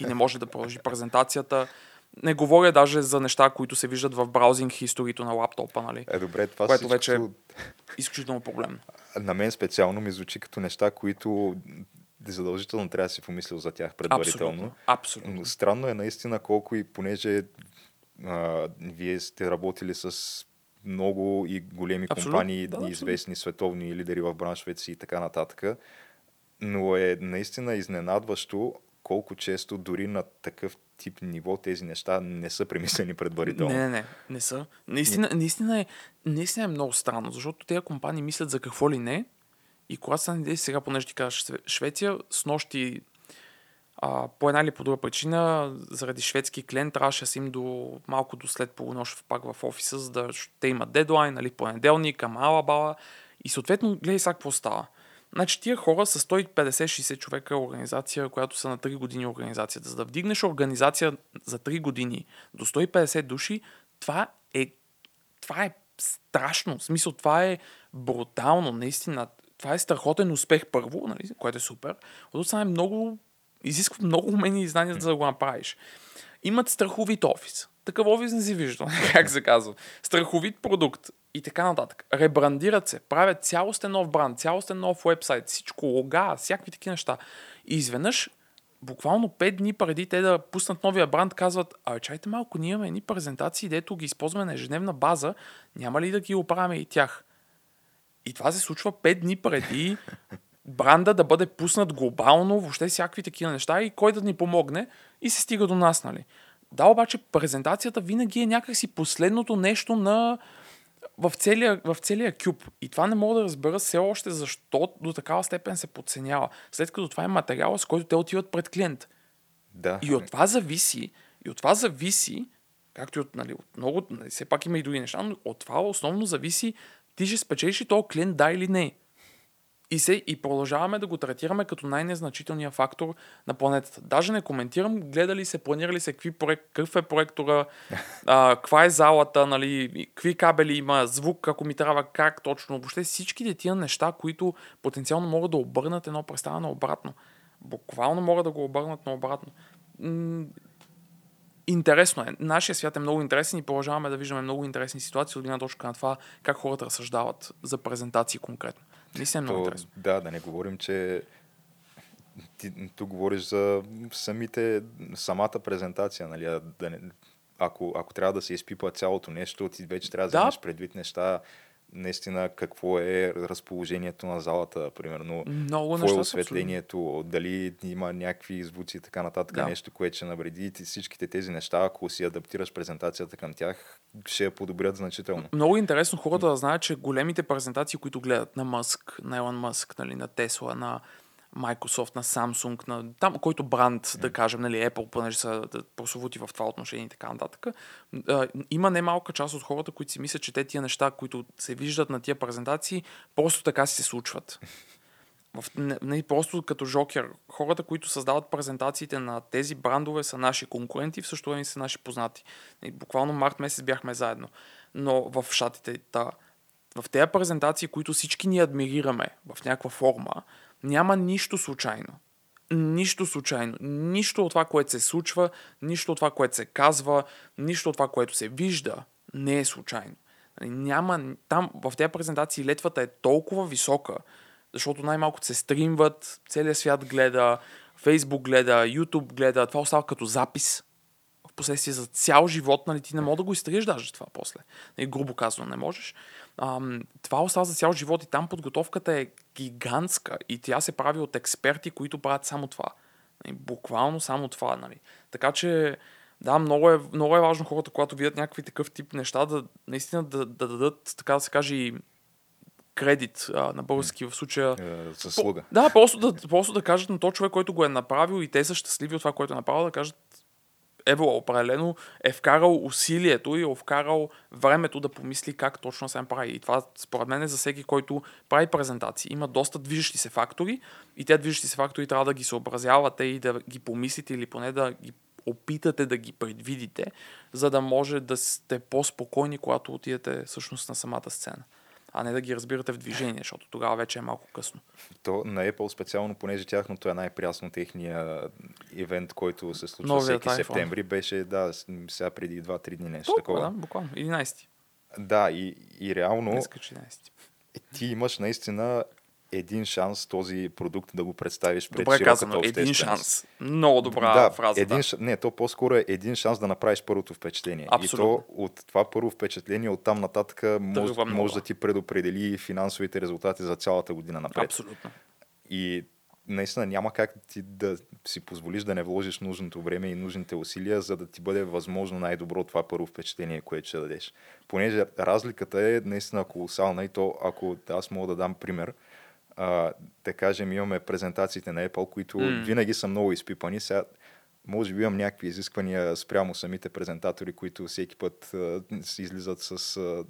S3: и не може да продължи презентацията. Не говоря даже за неща, които се виждат в браузинг историто на лаптопа, нали?
S2: Е, добре, това
S3: Което
S2: всичко,
S3: вече е Изключително проблемно. (laughs)
S2: на мен специално ми звучи като неща, които задължително трябва да си помислил за тях предварително.
S3: Абсолютно. Абсолютно.
S2: Но странно е наистина колко и понеже а, вие сте работили с много и големи
S3: Абсолютно,
S2: компании,
S3: да,
S2: и известни световни лидери в браншовете си и така нататък. Но е наистина изненадващо колко често дори на такъв тип ниво тези неща не са премислени предварително.
S3: Не, не, не, не са. Наистина, наистина, е, наистина е много странно, защото тези компании мислят за какво ли не. И когато са идеи сега, понеже ти казваш Шве- Швеция, с нощи а, по една или по друга причина, заради шведски клиент, трябваше да си им до малко до след полунощ пак в офиса, за да те имат дедлайн, нали, понеделник, ама бала. И съответно, гледай сега какво става. Значи тия хора са 150-60 човека организация, която са на 3 години организацията. За да вдигнеш организация за 3 години до 150 души, това е, това е страшно. В смисъл, това е брутално, наистина. Това е страхотен успех първо, нали, което е супер. От страна е много, изисква много умения и знания, за да го направиш. Имат страховит офис. Такъв офис не си виждал, (laughs) как се казва. Страховит продукт и така нататък. Ребрандират се, правят цялостен нов бранд, цялостен нов вебсайт, всичко, лога, всякакви такива неща. И изведнъж, буквално 5 дни преди те да пуснат новия бранд, казват, а чайте малко, ние имаме едни презентации, дето ги използваме на ежедневна база, няма ли да ги оправяме и тях? И това се случва 5 дни преди бранда да бъде пуснат глобално, въобще всякакви такива неща и кой да ни помогне и се стига до нас, нали? Да, обаче презентацията винаги е някакси последното нещо на в целия, в целия кюб. И това не мога да разбера все още защо до такава степен се подценява. След като това е материала, с който те отиват пред клиент.
S2: Да.
S3: И от това зависи, и от това зависи, както и от, нали, от много, нали, все пак има и други неща, но от това основно зависи ти ще спечелиш ли този клиент да или не. И, се, и продължаваме да го третираме като най-незначителния фактор на планетата. Даже не коментирам гледали се, планирали се какви проект, какъв е проектора, (laughs) а, каква е залата, нали, какви кабели има, звук, ако ми трябва, как точно. Въобще всичките тия неща, които потенциално могат да обърнат едно представяне обратно. Буквално могат да го обърнат наобратно. Интересно е. Нашия свят е много интересен и продължаваме да виждаме много интересни ситуации от гледна точка на това как хората разсъждават за презентации конкретно. Наистина е много
S2: То,
S3: интересно.
S2: да, да не говорим, че ти тук говориш за самите, самата презентация, нали, да не, ако, ако трябва да се изпипа цялото нещо, ти вече трябва да,
S3: Да.
S2: вземеш предвид неща, наистина какво е разположението на залата, примерно,
S3: Много
S2: какво е осветлението, дали има някакви звуци и така нататък,
S3: Да.
S2: нещо, което ще навреди. Всичките тези неща, ако си адаптираш презентацията към тях, ще я подобрят значително.
S3: Много интересно хората да знаят, че големите презентации, които гледат на Мъск, на Елон Мъск, нали, на Тесла, на Microsoft, на Samsung, на там, който бранд, да кажем, нали, Apple, понеже са прословути в това отношение и така нататък, а, има немалка част от хората, които си мислят, че те тия неща, които се виждат на тия презентации, просто така си се случват. В, не, не, просто като жокер. Хората, които създават презентациите на тези брандове са наши конкуренти, в същото време са наши познати. И буквално март месец бяхме заедно. Но в щатите, та, в тези презентации, които всички ни адмирираме в някаква форма, няма нищо случайно. Нищо случайно. Нищо от това, което се случва, нищо от това, което се казва, нищо от това, което се вижда, не е случайно. Нали, Няма, там в тези презентации летвата е толкова висока, защото най-малко се стримват, целият свят гледа, Фейсбук гледа, YouTube гледа, това остава като запис. В последствие за цял живот, нали, ти не мога да го изтриеш даже това после. Нали, грубо казано, не можеш. Ам, това остава за цял живот и там подготовката е гигантска и тя се прави от експерти, които правят само това. Нали, буквално само това. Нали. Така че, да, много е, много е важно хората, когато видят някакви такъв тип неща, да наистина да, да дадат, така да се каже, и кредит а, на български в случая.
S2: Е, заслуга.
S3: По, да, просто да, просто да кажат на този човек, който го е направил и те са щастливи от това, което е направил, да кажат Ево определено е вкарал усилието и е вкарал времето да помисли как точно се направи. И това според мен е за всеки, който прави презентации. Има доста движещи се фактори и те движещи се фактори трябва да ги съобразявате и да ги помислите или поне да ги опитате да ги предвидите, за да може да сте по-спокойни, когато отидете всъщност на самата сцена. А не да ги разбирате в движение, защото тогава вече е малко късно.
S2: То на Apple специално, понеже тяхното е най-прясно техния ивент, който се случва
S3: Новият
S2: всеки
S3: iPhone.
S2: септември, беше, да, сега преди 2-3 дни нещо
S3: Толкова, да,
S2: такова.
S3: буквално. 11.
S2: Да, и, и реално
S3: Днес 11.
S2: ти имаш наистина един шанс този продукт да го представиш пред
S3: Добре казано, един шанс. Много добра
S2: да,
S3: фраза.
S2: един,
S3: да.
S2: Не, то по-скоро е един шанс да направиш първото впечатление.
S3: Абсолютно.
S2: И то от това първо впечатление, оттам нататък може,
S3: много.
S2: може да ти предопредели финансовите резултати за цялата година напред.
S3: Абсолютно.
S2: И наистина няма как ти да си позволиш да не вложиш нужното време и нужните усилия, за да ти бъде възможно най-добро това първо впечатление, което ще дадеш. Понеже разликата е наистина колосална и то, ако аз мога да дам пример, а, да кажем, имаме презентациите на Apple, които
S3: М.
S2: винаги са много изпипани. Сега, може би имам някакви изисквания спрямо самите презентатори, които всеки път а, си излизат с а,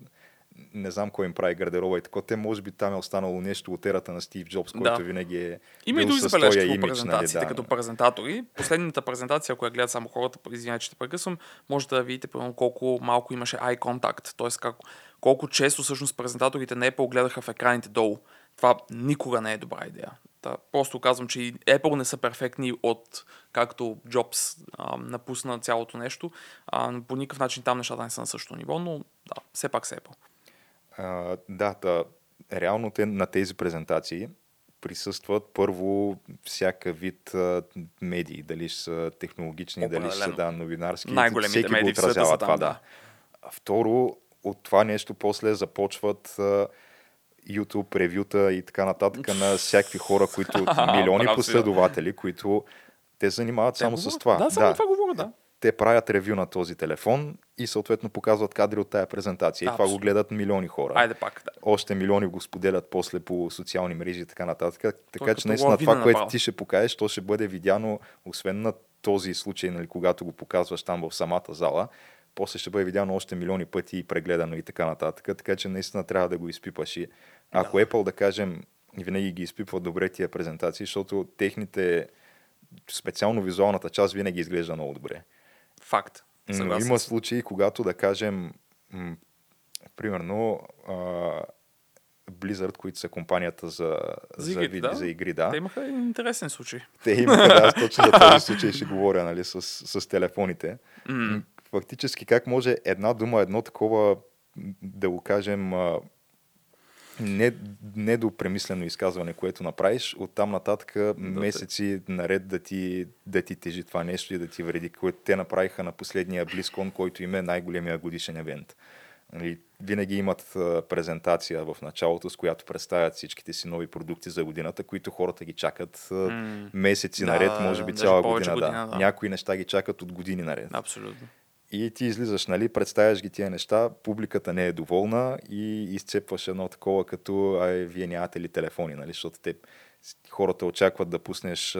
S2: не знам кой им прави гардероба и така. Те може би там е останало нещо от ерата на Стив Джобс, който
S3: Да.
S2: винаги е
S3: Има и други забележки по
S2: имидж,
S3: презентациите,
S2: нали, да.
S3: като презентатори. Последната презентация, ако я гледат само хората, извинявайте, че те прекъсвам, може да видите примерно, колко малко имаше eye contact, т.е. Колко често всъщност презентаторите на Apple гледаха в екраните долу. Това никога не е добра идея. Та, просто казвам, че и Apple не са перфектни от както Джобс а, напусна цялото нещо. А, по никакъв начин там нещата не са на същото ниво, но да, все пак са Apple.
S2: А, да, та, реално те на тези презентации присъстват първо всяка вид а, медии, дали ще са технологични, дали ще са
S3: Определено.
S2: да, новинарски.
S3: Най-големите
S2: всеки
S3: медии
S2: го отразява това,
S3: да.
S2: А Второ, от това нещо после започват а, YouTube ревюта и така нататък на всякакви хора, които (laughs) милиони
S3: да.
S2: последователи, които те занимават само
S3: Те
S2: с
S3: говорят.
S2: това.
S3: Да, само това говоря, да.
S2: те правят ревю на този телефон и съответно показват кадри от тая презентация. И това го
S3: Абсолютно.
S2: гледат милиони хора.
S3: Айде пак, да.
S2: Още милиони го споделят после по социални мрежи и така нататък. Така
S3: като
S2: че наистина това, което
S3: направо.
S2: ти ще покажеш, то ще бъде видяно, освен на този случай, нали, когато го показваш там в самата зала, после ще бъде видяно още милиони пъти и прегледано и така нататък. Така че наистина трябва да го изпипаш. И ако Apple, да кажем, винаги ги изпипва добре тия презентации, защото техните, специално визуалната част, винаги изглежда много добре.
S3: Факт. Съгласен
S2: има случаи, когато, да кажем, м- примерно, а, Blizzard, които са компанията за,
S3: За
S2: за,
S3: игри, да.
S2: за игри, да.
S3: Те имаха интересен случай.
S2: Те имаха, да, точно за (laughs) този случай ще говоря, нали, с, с телефоните.
S3: М.
S2: Фактически, как може една дума, едно такова, да го кажем, а, не, недопремислено изказване, което направиш, оттам нататък месеци наред да ти, да ти тежи това нещо и да ти вреди, което те направиха на последния BlizzCon, който им е най-големия годишен евент. Нали, винаги имат презентация в началото, с която представят всичките си нови продукти за годината, които хората ги чакат месеци
S3: Да,
S2: наред, може би цяла година.
S3: година,
S2: да.
S3: да.
S2: Някои неща ги чакат от години наред.
S3: Абсолютно.
S2: И ти излизаш, нали, представяш ги тия неща, публиката не е доволна и изцепваш едно такова като, ай, вие нямате ли телефони, нали, защото те, хората очакват да пуснеш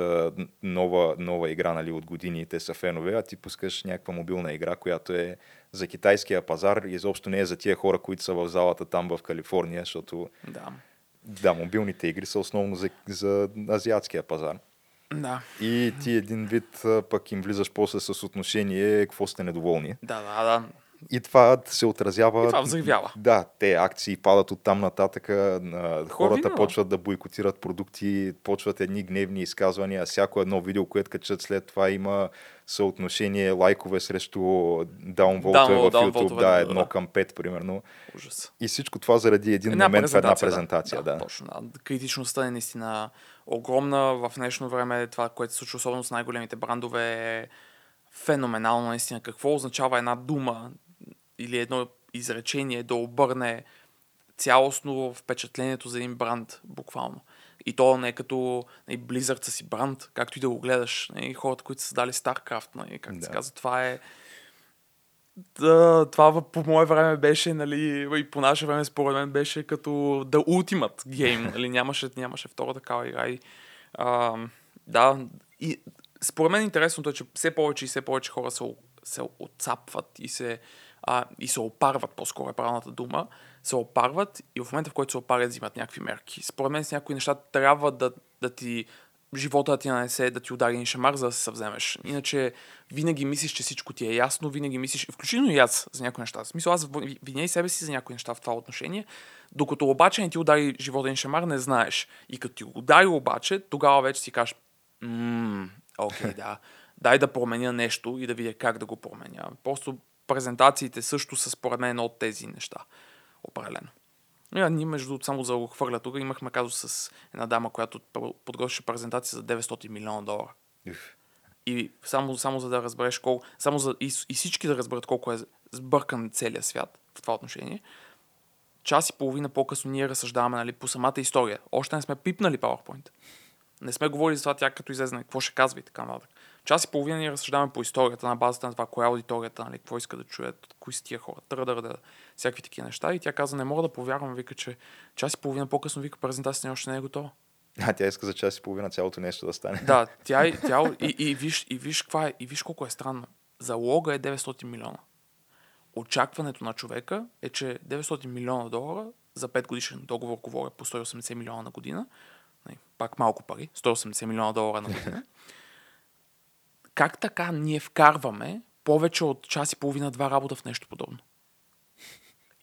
S2: нова, нова игра, нали, от години, те са фенове, а ти пускаш някаква мобилна игра, която е за китайския пазар и изобщо не е за тия хора, които са в залата там в Калифорния, защото,
S3: Да.
S2: да, мобилните игри са основно за, за азиатския пазар.
S3: Да.
S2: И ти един вид пък им влизаш после с отношение, какво сте недоволни.
S3: Да, да, да.
S2: И това се отразява.
S3: И това взривява.
S2: Да, те акции падат от там нататък. Хората почват да бойкотират продукти, почват едни гневни изказвания. Всяко едно видео, което качат след това има съотношение лайкове срещу даунволтове в YouTube. Да, едно
S3: да.
S2: към 5, примерно.
S3: Ужас.
S2: И всичко това заради един момент в една презентация. Да,
S3: Точно, да. Критичността е наистина огромна. В днешно време това, което се случва особено с най-големите брандове е феноменално наистина. Какво означава една дума или едно изречение да обърне цялостно впечатлението за един бранд, буквално. И то не е като нали, Blizzard си бранд, както и да го гледаш. Нали, хората, които са създали StarCraft, нали, как да. се казва, това е да, това по мое време беше, нали, и по наше време според мен беше като The Ultimate Game, (laughs) нали, нямаше, нямаше втора такава игра и а, да, и според мен интересното е, че все повече и все повече хора се, се отцапват и се, а, и се опарват, по-скоро е правилната дума, се опарват и в момента, в който се опарят, взимат някакви мерки. Според мен с някои неща трябва да, да ти живота да ти нанесе, да ти удари един шамар, за да се съвземеш. Иначе винаги мислиш, че всичко ти е ясно, винаги мислиш, включително и аз за някои неща. В смисъл, аз виня и себе си за някои неща в това отношение, докато обаче не ти удари живота един шамар, не знаеш. И като ти удари обаче, тогава вече си кажеш, ммм, окей, да, дай да променя нещо и да видя как да го променя. Просто презентациите също са според мен едно от тези неща. Определено. И, ние, между другото, само за да го хвърля тук, имахме казус с една дама, която подготвяше презентация за 900 милиона долара. И само, само за да разбереш колко, само за, и, и всички да разберат колко е сбъркан целият свят в това отношение, час и половина по-късно ние разсъждаваме нали, по самата история. Още не сме пипнали PowerPoint. Не сме говорили за това тя като излезе, какво ще казва и така нататък. Час и половина ние разсъждаваме по историята на базата на това, коя е аудиторията, нали, какво иска да чуят, кои са тия хора, търа, да, да, всякакви такива неща. И тя каза, не мога да повярвам, вика, че час и половина по-късно, вика, презентацията още не е готова.
S2: А тя иска за час и половина цялото нещо да стане.
S3: Да, тя, и- (laughs) тя и, и, виж, и виж каква е, и виж колко е странно. Залога е 900 милиона. Очакването на човека е, че 900 милиона долара за 5 годишен договор говоря по 180 милиона на година. Нали, Пак малко пари, 180 милиона долара на година. (laughs) Как така ние вкарваме повече от час и половина-два работа в нещо подобно?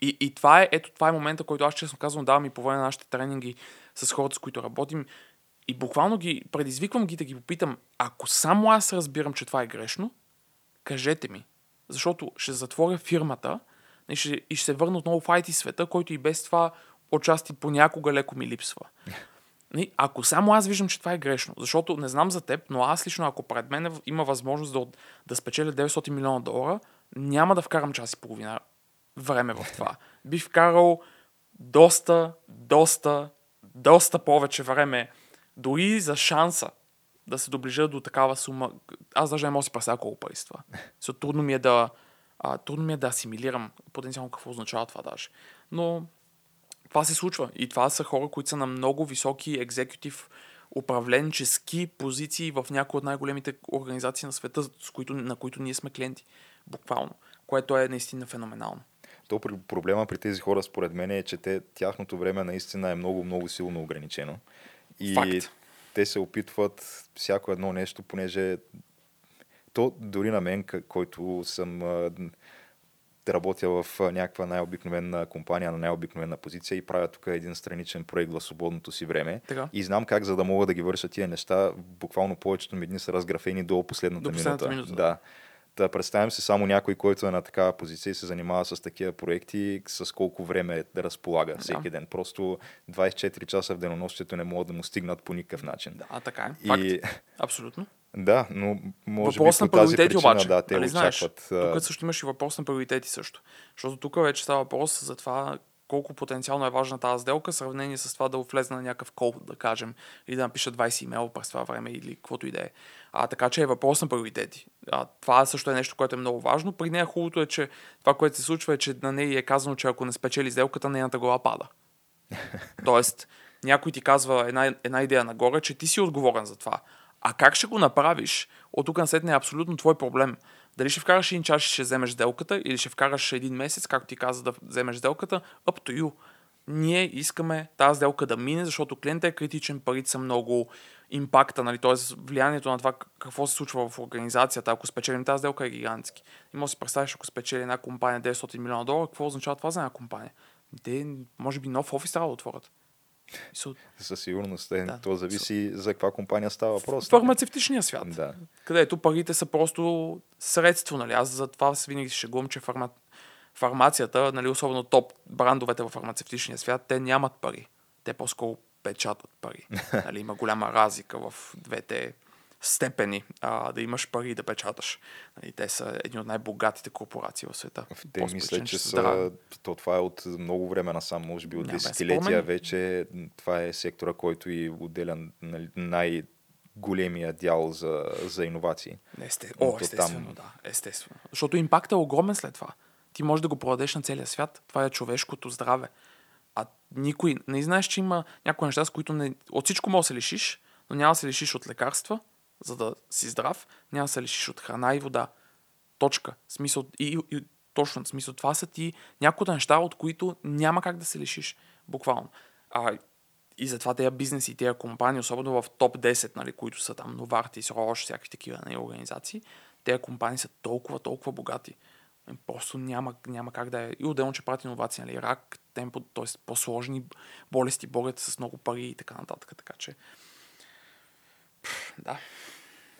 S3: И, и това е, ето това е момента, който аз честно казвам давам и по време на нашите тренинги с хората, с които работим. И буквално ги предизвиквам ги да ги попитам, ако само аз разбирам, че това е грешно, кажете ми. Защото ще затворя фирмата и ще, и ще се върна отново в IT света, който и без това отчасти понякога леко ми липсва. Нали, Ако само аз виждам, че това е грешно, защото не знам за теб, но аз лично, ако пред мен е- има възможност да, да спечеля 900 милиона долара, няма да вкарам час и половина време в това. (laughs) Бих вкарал доста, доста, доста повече време, дори за шанса да се доближа до такава сума. Аз даже не мога да си представя колко пари са това. (laughs) So, трудно ми е да, а, трудно ми е да асимилирам потенциално какво означава това даже. Но това се случва. И това са хора, които са на много високи екзекутив управленчески позиции в някои от най-големите организации на света, с които, на които ние сме клиенти. Буквално. Което е наистина феноменално.
S2: То проблема при тези хора, според мен, е, че те, тяхното време наистина е много, много силно ограничено. И
S3: Факт.
S2: те се опитват всяко едно нещо, понеже то дори на мен, който съм работя в а, някаква най-обикновена компания на най-обикновена позиция и правя тук един страничен проект в свободното си време.
S3: Така.
S2: И знам как, за да мога да ги върша тия неща, буквално повечето ми дни са разграфени до последната,
S3: До последната
S2: минута.
S3: минута.
S2: Да. Да, представям си само някой, който е на такава позиция и се занимава с такива проекти, с колко време да разполага всеки ден. Просто 24 часа в денонощието не могат да му стигнат по никакъв начин.
S3: Да, така е. Факт.
S2: И
S3: Абсолютно.
S2: Да, но може
S3: въпрос
S2: би
S3: на
S2: по тази причина,
S3: обаче.
S2: да, те
S3: нали
S2: очакват.
S3: Тук също имаш и въпрос на приоритети също. Защото тук вече става въпрос за това колко потенциално е важна тази сделка, в сравнение с това да влезе на някакъв кол, да кажем, или да напиша 20 имейла през това време или каквото и да е. А, така че е въпрос на приоритети. А, това също е нещо, което е много важно. При нея хубавото е, че това, което се случва е, че на нея е казано, че ако не спечели сделката, нейната глава пада. (laughs) Тоест, някой ти казва една, една идея нагоре, че ти си отговорен за това. А как ще го направиш, от тук насетне е абсолютно твой проблем. Дали ще вкараш един час ще вземеш сделката, или ще вкараш един месец, както ти каза да вземеш сделката, up to you. Ние искаме тази сделка да мине, защото клиентът е критичен, парите са много, импакта, нали, т.е. влиянието на това какво се случва в организацията, ако спечелим тази сделка е гигантски. И може да си представиш, ако спечели една компания 900 милиона долара, какво означава това за една компания? Те, може би, нов офис трябва да отворят.
S2: Със сигурност. Е,
S3: Да.
S2: То зависи за каква компания става въпрос.
S3: В фармацевтичния свят.
S2: Да.
S3: където парите са просто средство. Нали? Аз за това винаги се шегувам, че фарма... фармацията, нали, особено топ брандовете в фармацевтичния свят, те нямат пари. Те по-скоро печатат пари. (laughs) нали? Има голяма разлика в двете степени а, да имаш пари и да печаташ. Нали? Те са едни от най-богатите корпорации в света.
S2: Те
S3: По-според,
S2: мисля, че
S3: са здрави.
S2: то това е от много време насам, може би от
S3: Няма
S2: десетилетия вече. Това е сектора, който и отделя нали, най-големия дял за, за иновации.
S3: Есте... О, естествено,
S2: там-
S3: да. Естествено. Защото импактът е огромен след това. Ти можеш да го продадеш на целия свят. Това е човешкото здраве. А никой... Не знаеш, че има някои неща, с които не... от всичко може да се лишиш, но няма да се лишиш от лекарства, за да си здрав, няма да се лишиш от храна и вода. Точка. Смисъл, и, и, точно, смисъл, това са ти някои неща, от които няма как да се лишиш. Буквално. А, и затова тези бизнеси и тези компании, особено в топ 10, нали, които са там Novartis, Roche, всякакви такива нали, организации, тези компании са толкова, толкова богати. Просто няма, няма как да е. И отделно, че правят иновации, нали, рак, темпо, т.е. по-сложни болести, борят с много пари и така нататък. Така че, да.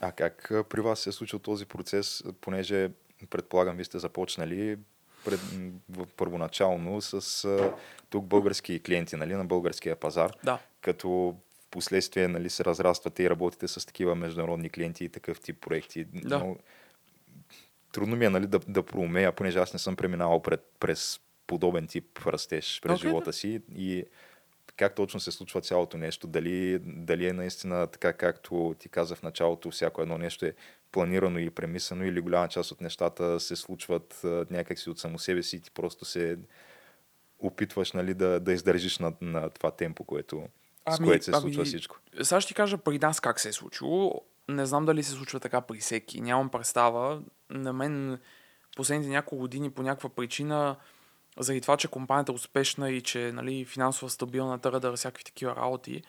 S2: А как при вас се е случил този процес, понеже предполагам, вие сте започнали пред, първоначално с а, тук български клиенти нали, на българския пазар,
S3: Да.
S2: като в последствие нали, се разраствате и работите с такива международни клиенти и такъв тип проекти.
S3: Да.
S2: Но, трудно ми е нали, да, да проумея, понеже аз не съм преминавал пред, през подобен тип растеж през
S3: да.
S2: живота си и как точно се случва цялото нещо, дали, дали е наистина така, както ти каза в началото, всяко едно нещо е планирано и премислено или голяма част от нещата се случват някакси от само себе си и ти просто се опитваш нали, да, да издържиш на, на това темпо, което, с
S3: Ами,
S2: което се
S3: ами,
S2: случва всичко.
S3: Сега ще ти кажа при нас как се е случило. Не знам дали се случва така при всеки. Нямам представа. На мен последните няколко години по някаква причина, заради това, че компанията е успешна и че нали, финансово стабилна, търда, всякакви такива работи,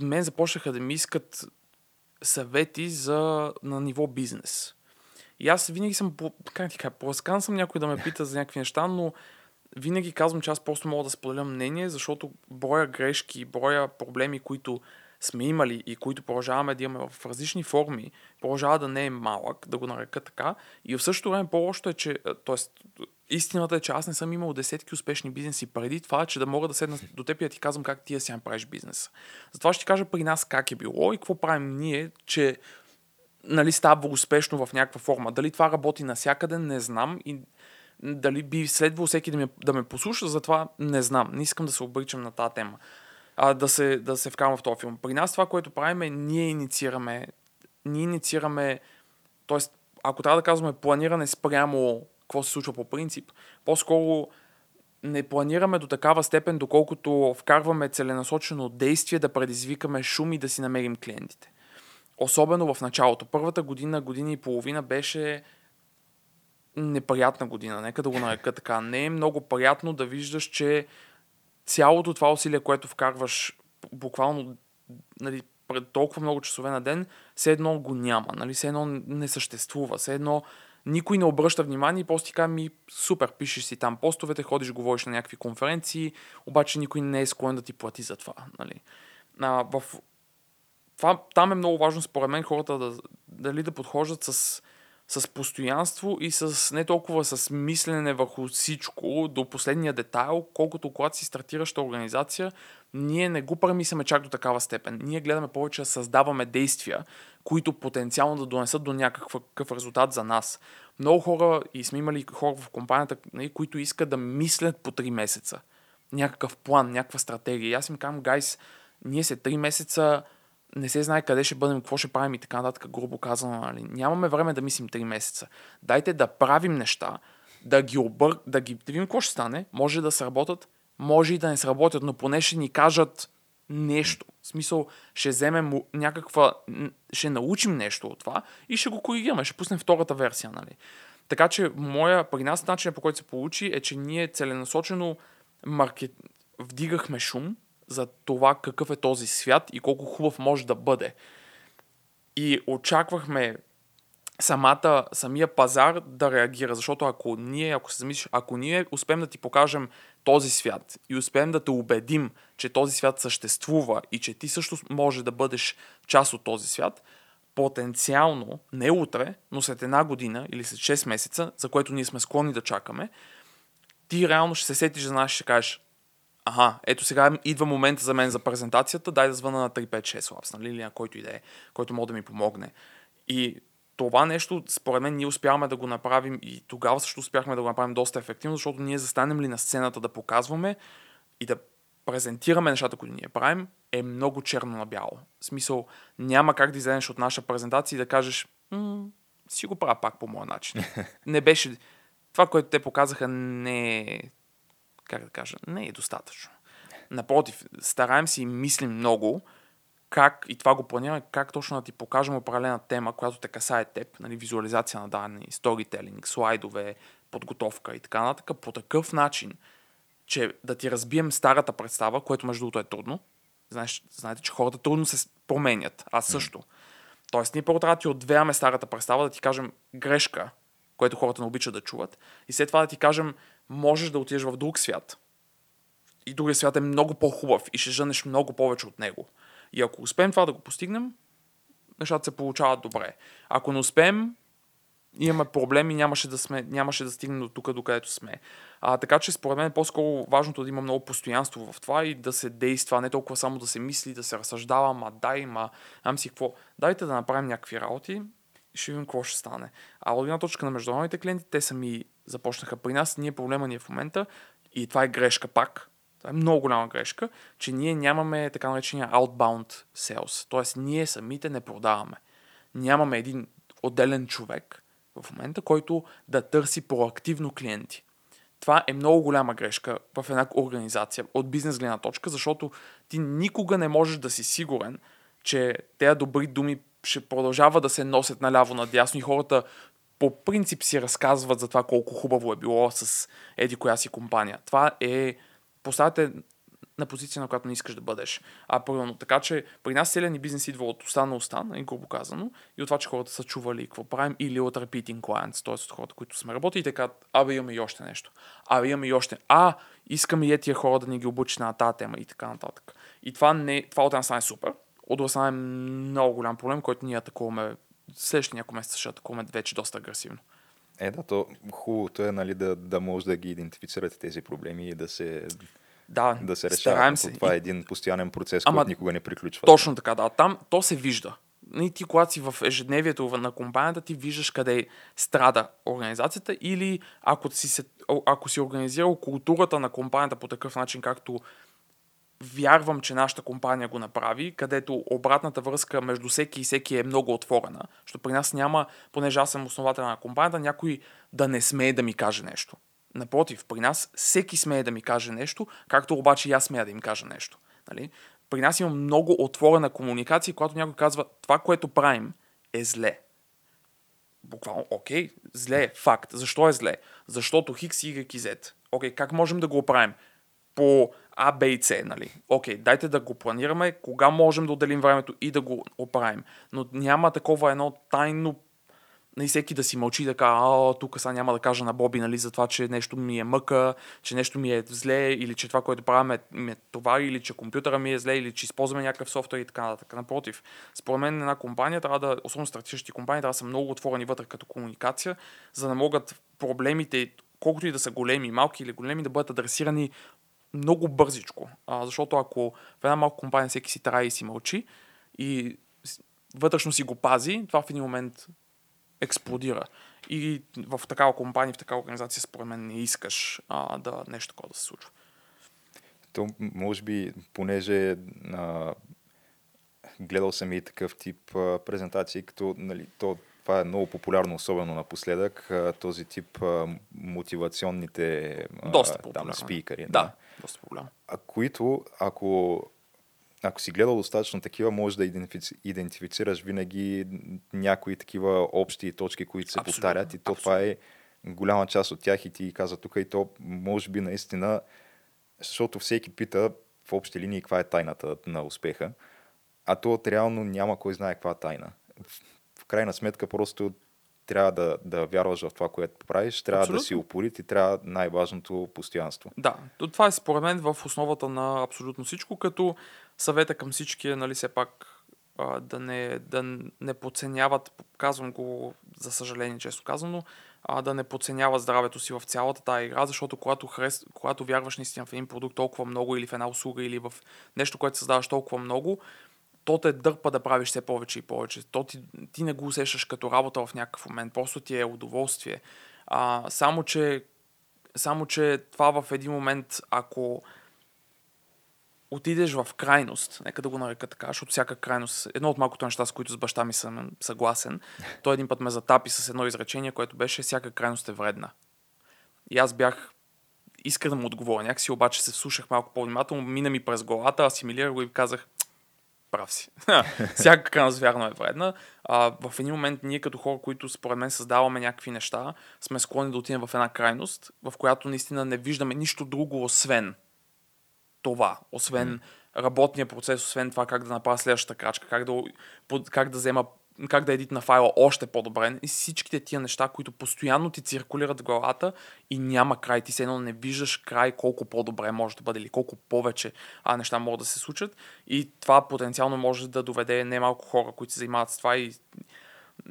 S3: мен започнаха да ми искат съвети за, на ниво бизнес. И аз винаги съм, как ти кажа, поласкан съм някой да ме пита за някакви неща, но винаги казвам, че аз просто мога да споделя мнение, защото броя грешки, броя проблеми, които сме имали и които продължаваме да имаме в различни форми, продължава да не е малък, да го нарека така. И в същото време по-лошото е, че, т.е. истината е, че аз не съм имал десетки успешни бизнеси преди това, че да мога да седна до теб и да ти казвам как ти да си направиш бизнес. Затова ще ти кажа при нас как е било и какво правим ние, че нали, става успешно в някаква форма. Дали това работи навсякъде, не знам. И дали би следвало всеки да ме, да ме послуша, затова не знам. Не искам да се обричам на тази тема. А, да, се, да се вкарам в този филм. При нас това, което правим е, ние инициираме, ние инициираме, т.е. ако трябва да казваме планиране спрямо какво се случва по принцип, по-скоро не планираме до такава степен, доколкото вкарваме целенасочено действие да предизвикаме шум и да си намерим клиентите. Особено в началото. Първата година, година и половина беше неприятна година. Нека да го нарека така. Не е много приятно да виждаш, че цялото това усилие, което вкарваш буквално нали, пред толкова много часове на ден, все едно го няма. Нали? Все едно не съществува. Все едно никой не обръща внимание и просто ти казва ми супер, пишеш си там постовете, ходиш, говориш на някакви конференции, обаче никой не е склонен да ти плати за това. Нали? А, в... това, там е много важно според мен хората да, дали да подхождат с с постоянство и с не толкова с мислене върху всичко до последния детайл, колкото когато си стартираща организация, ние не го премисляме чак до такава степен. Ние гледаме повече да създаваме действия, които потенциално да донесат до някакъв резултат за нас. Много хора, и сме имали хора в компанията, нали, които искат да мислят по 3 месеца. Някакъв план, някаква стратегия. И аз им казвам, гайс, ние се 3 месеца не се знае къде ще бъдем, какво ще правим и така нататък, грубо казано. Нали. Нямаме време да мислим 3 месеца. Дайте да правим неща, да ги обър... да ги да видим какво ще стане. Може да сработят, може и да не сработят, но поне ще ни кажат нещо. В смисъл, ще вземем някаква... ще научим нещо от това и ще го коригираме, ще пуснем втората версия, нали. Така че, моя, при нас начинът по който се получи е, че ние целенасочено маркет... вдигахме шум, за това какъв е този свят и колко хубав може да бъде. И очаквахме самата, самия пазар да реагира, защото ако ние, ако се замислиш, ако ние успеем да ти покажем този свят и успеем да те убедим, че този свят съществува и че ти също може да бъдеш част от този свят, потенциално, не утре, но след една година или след 6 месеца, за което ние сме склонни да чакаме, ти реално ще се сетиш за нас и ще кажеш, Аха, ето сега идва момента за мен за презентацията, дай да звъна на 356 Labs, нали, или на който и да е, който може да ми помогне. И това нещо, според мен, ние успяваме да го направим и тогава също успяхме да го направим доста ефективно, защото ние застанем ли на сцената да показваме и да презентираме нещата, които ние правим, е много черно на бяло. В смисъл, няма как да излезеш от наша презентация и да кажеш, си го правя пак по моя начин. (laughs) Не беше... Това, което те показаха, не е как да кажа, не е достатъчно. Напротив, стараем се и мислим много как, и това го планираме, как точно да ти покажем определена тема, която те касае теб, нали, визуализация на данни, сторителинг, слайдове, подготовка и така нататък, по такъв начин, че да ти разбием старата представа, което между другото е трудно. Знаеш, знаете, че хората трудно се променят. Аз също. Mm. Тоест, ние първо трябва да ти отвеяме старата представа, да ти кажем грешка, което хората не обичат да чуват. И след това да ти кажем, можеш да отидеш в друг свят. И другия свят е много по-хубав и ще жънеш много повече от него. И ако успеем това да го постигнем, нещата се получават добре. Ако не успеем, имаме проблеми, нямаше да, сме, нямаше да стигнем до тук, докъдето сме. А, така че според мен е по-скоро важното е да има много постоянство в това и да се действа, не толкова само да се мисли, да се разсъждава, ма дай, ма ам си какво. Дайте да направим някакви работи ще видим какво ще стане. А от една точка на международните клиенти, те сами започнаха при нас. Ние проблема ни е в момента, и това е грешка пак, това е много голяма грешка, че ние нямаме така наречения outbound sales. Тоест, ние самите не продаваме. Нямаме един отделен човек в момента, който да търси проактивно клиенти. Това е много голяма грешка в една организация от бизнес гледна точка, защото ти никога не можеш да си сигурен, че тези добри думи ще продължава да се носят наляво-надясно и хората по принцип си разказват за това колко хубаво е било с еди коя си компания. Това е поставяте на позиция, на която не искаш да бъдеш. А първо, така че при нас целият ни бизнес идва от уста на уста, и грубо казано, и от това, че хората са чували какво правим, или от repeating clients, т.е. от хората, които сме работили, така, абе имаме и още нещо. Абе имаме и още. А, искаме и тия хора да ни ги обучи на тази тема и така нататък. И това, не, това от една страна е супер, от друга страна е много голям проблем, който ние атакуваме следващите няколко месеца ще атакуваме вече доста агресивно.
S2: Е, да, то хубавото е нали, да, да може да ги идентифицирате тези проблеми и да се,
S3: да,
S2: да се решават. Се. Това е един постоянен процес, Ама, който никога не приключва.
S3: Точно така, да. Там то се вижда. И ти, когато си в ежедневието на компанията, ти виждаш къде страда организацията или ако си, се, ако си организирал културата на компанията по такъв начин, както вярвам, че нашата компания го направи, където обратната връзка между всеки и всеки е много отворена. Защото при нас няма, понеже аз съм основател на компанията, някой да не смее да ми каже нещо. Напротив, при нас всеки смее да ми каже нещо, както обаче и аз смея да им кажа нещо. Нали? При нас има много отворена комуникация, когато някой казва това, което правим е зле. Буквално, окей, зле е факт. Защо е зле? Защото Хикс, Y и Z. Окей, как можем да го оправим? По а, Б и С, нали? Окей, дайте да го планираме, кога можем да отделим времето и да го оправим. Но няма такова едно тайно нали, всеки да си мълчи да каже, а, тук сега няма да кажа на Боби, нали, за това, че нещо ми е мъка, че нещо ми е зле, или че това, което правим е, е това, или че компютъра ми е зле, или че използваме някакъв софтуер и така нататък. Напротив, според мен една компания трябва да, особено стратегически компании, трябва да са много отворени вътре като комуникация, за да могат проблемите, колкото и да са големи, малки или големи, да бъдат адресирани много бързичко. А, защото ако в една малка компания всеки си трябва и си мълчи и вътрешно си го пази, това в един момент експлодира. И в такава компания, в такава организация, според мен, не искаш а, да нещо такова да се случва.
S2: То, може би, понеже а, гледал съм и такъв тип а, презентации, като нали, то, това е много популярно, особено напоследък, този тип мотивационните
S3: Доста
S2: там, спикъри.
S3: Да, доста популярно.
S2: А, които, ако, ако си гледал достатъчно такива, може да идентифици- идентифицираш винаги някои такива общи точки, които се
S3: Абсолютно,
S2: повтарят и то това е голяма част от тях и ти каза тук и то може би наистина, защото всеки пита в общи линии каква е тайната на успеха, а то реално няма кой знае каква тайна. Крайна сметка просто трябва да, да вярваш в това, което правиш, трябва да си
S3: Абсолютно.
S2: упорит и трябва най-важното постоянство.
S3: Да, то това е според мен в основата на абсолютно всичко, като съвета към всички е, нали, все пак а, да, не, да не подценяват, казвам го за съжаление, често казано, а, да не подценяват здравето си в цялата тази игра, защото когато, хрес, когато вярваш наистина в един продукт толкова много или в една услуга или в нещо, което създаваш толкова много, то те дърпа да правиш все повече и повече. То ти, ти не го усещаш като работа в някакъв момент, просто ти е удоволствие. А, само, че, само, че това в един момент, ако отидеш в крайност, нека да го нарека така, защото всяка крайност, едно от малкото неща, с които с баща ми съм съгласен, (laughs) той един път ме затапи с едно изречение, което беше всяка крайност е вредна. И аз бях иска да му отговоря някакси, обаче се вслушах малко по-внимателно, мина ми през главата, асимилирах го и казах, прав си. (laughs) Всяка крайност вярно е вредна. А, в един момент ние като хора, които според мен създаваме някакви неща, сме склонни да отидем в една крайност, в която наистина не виждаме нищо друго, освен това, освен mm. работния процес, освен това как да направя следващата крачка, как да, как да взема как да едитна файла още по-добре и всичките тия неща, които постоянно ти циркулират в главата и няма край. Ти се едно не виждаш край колко по-добре може да бъде или колко повече а, неща могат да се случат и това потенциално може да доведе немалко хора, които се занимават с това и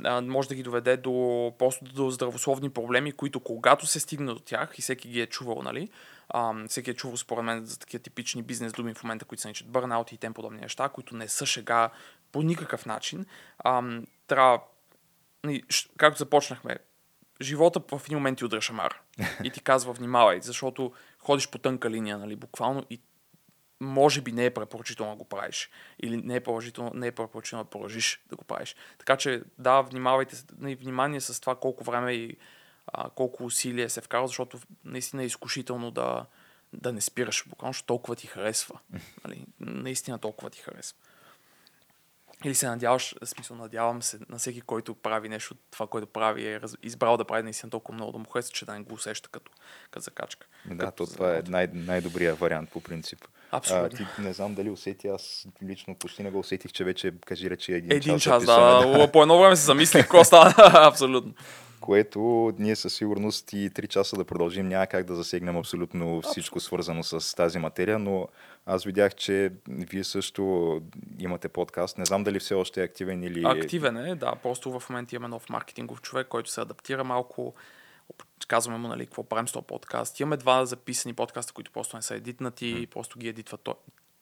S3: а, може да ги доведе до, просто до здравословни проблеми, които когато се стигне до тях и всеки ги е чувал, нали, а, всеки е чувал според мен за такива типични бизнес думи в момента, които се наричат бърнаут и тем подобни неща, които не са шега по никакъв начин. А, трябва, нали, както започнахме, живота в един момент ти удря шамар (laughs) и ти казва внимавай, защото ходиш по тънка линия, нали, буквално и може би не е препоръчително да го правиш. Или не е препоръчително, не е препоръчително да продължиш да го правиш. Така че да, внимавайте, нали, внимание с това колко време и а, колко усилие се вкара, защото наистина е изкушително да, да не спираш, буквално, защото толкова ти харесва. (laughs) Нали? Наистина толкова ти харесва. Или се надяваш, смисъл надявам се на всеки, който прави нещо, това, което прави, е избрал да прави наистина толкова много да му харесва, че да не го усеща като, като закачка.
S2: Да,
S3: Като
S2: то това е най- най-добрият вариант по принцип.
S3: Абсолютно.
S2: ти не знам дали усети, аз лично почти не го усетих, че вече, кажи рече, един,
S3: Един
S2: час,
S3: час,
S2: записваме,
S3: да, да. По едно време се замислих какво стана. (laughs) Абсолютно.
S2: Което ние със сигурност и 3 часа да продължим, няма как да засегнем абсолютно всичко свързано с тази материя, но аз видях, че вие също имате подкаст. Не знам дали все още е активен или...
S3: Активен е, да. Просто в момента имаме нов маркетингов човек, който се адаптира малко. Казваме му, нали, какво правим с този подкаст. Имаме два записани подкаста, които просто не са едитнати, просто ги едитва той.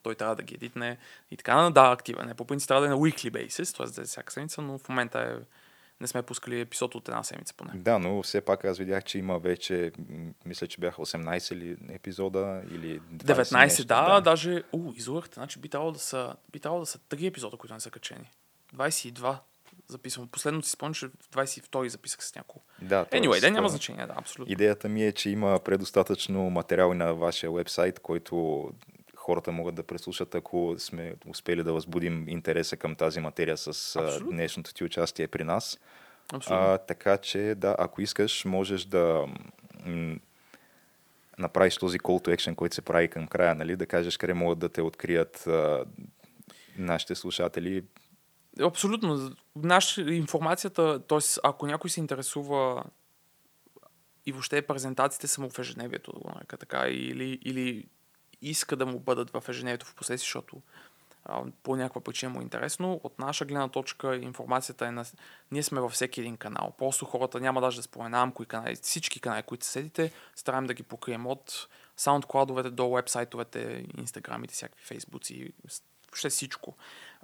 S3: Той трябва да ги едитне и така. Да, активен е. По принцип трябва да е на weekly basis, т.е. да е всяка седмица, но в момента е, не сме пускали епизод от една седмица поне.
S2: Да, но все пак аз видях, че има вече, мисля, че бяха 18 или епизода или 20
S3: 19,
S2: нещо,
S3: да, да, даже, у, излъгахте, значи би трябвало да са, би трябвало да са 3 епизода, които не са качени. 22 записвам. Последното си спомням, че в 22 записах с няколко.
S2: Да,
S3: Anyway, да, няма значение, да, абсолютно.
S2: Идеята ми е, че има предостатъчно материали на вашия вебсайт, който хората могат да преслушат, ако сме успели да възбудим интереса към тази материя с
S3: Абсолютно.
S2: днешното ти участие при нас.
S3: Абсолютно.
S2: А, така че, да, ако искаш, можеш да м- направиш този call to action, който се прави към края, нали? да кажеш къде могат да те открият а, нашите слушатели.
S3: Абсолютно. Наша информацията, т.е. ако някой се интересува и въобще презентациите са му в ежедневието, да го нарека така, или, или иска да му бъдат в ежедневието в последствие, защото а, по някаква причина му е интересно. От наша гледна точка информацията е на... Ние сме във всеки един канал. Просто хората няма даже да споменавам кои канали. Всички канали, които седите, стараем да ги покрием от SoundCloud-овете до вебсайтовете, инстаграмите, всякакви фейсбуци, въобще всичко.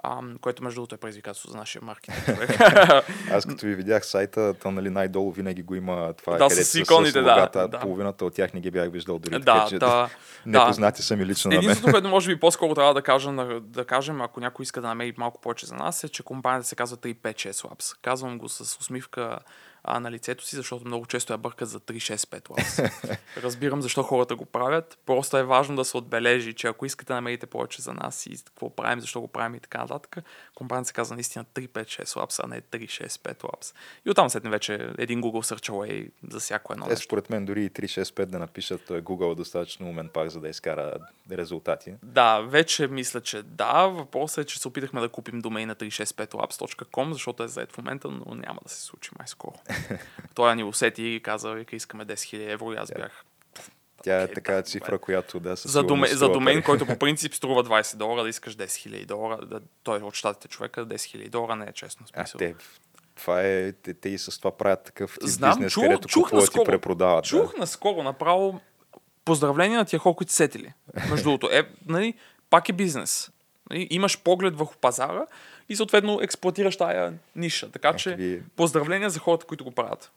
S3: А, което между другото е предизвикателство за нашия маркетинг. (laughs)
S2: Аз като ви видях сайта, то нали най-долу винаги го има това,
S3: Да,
S2: където
S3: с иконите, да,
S2: логата,
S3: да.
S2: половината от тях не ги бях виждал дори,
S3: да,
S2: така че
S3: да. (laughs)
S2: непознати са ми лично.
S3: Единственото, което може би по-скоро трябва да кажем, на- да кажем, ако някой иска да намери малко повече за нас, е, че компанията се казва 356 Labs. Казвам го с усмивка а, на лицето си, защото много често я бъркат за 365 Labs. (laughs) Разбирам защо хората го правят. Просто е важно да се отбележи, че ако искате да намерите повече за нас и какво правим, защо го правим и така нататък, компанията се казва наистина 356 Labs, а не 365 Labs. И оттам след вече един Google Search Away за всяко едно
S2: Е, според мен дори и 365 да напишат, той Google е достатъчно умен пак, за да изкара резултати.
S3: Да, вече мисля, че да. Въпросът е, че се опитахме да купим домейна 365labs.com, защото е заед в момента, но няма да се случи май скоро. (laughs) Той ни усети и каза, вика, искаме 10 000 евро и аз бях.
S2: Тя е
S3: Окей,
S2: така
S3: да,
S2: цифра,
S3: добре.
S2: която да със
S3: За, доме, за домен, който по (laughs) принцип струва 20 долара, да искаш 10 000 долара, да, той е от щатите човека, 10 000 долара не е честно. в
S2: А,
S3: Смисъл.
S2: те, това е, те, те и с това правят такъв тип
S3: Знам,
S2: бизнес,
S3: чух-
S2: където
S3: чух
S2: купуват и
S3: наскоро.
S2: препродават. да.
S3: Чух наскоро направо поздравления на тия хора, които сетили. Между другото, е, нали, пак е бизнес. Нали, имаш поглед върху пазара и съответно експлуатираш тая ниша. Така че
S2: Какви-
S3: поздравления за хората, които го правят.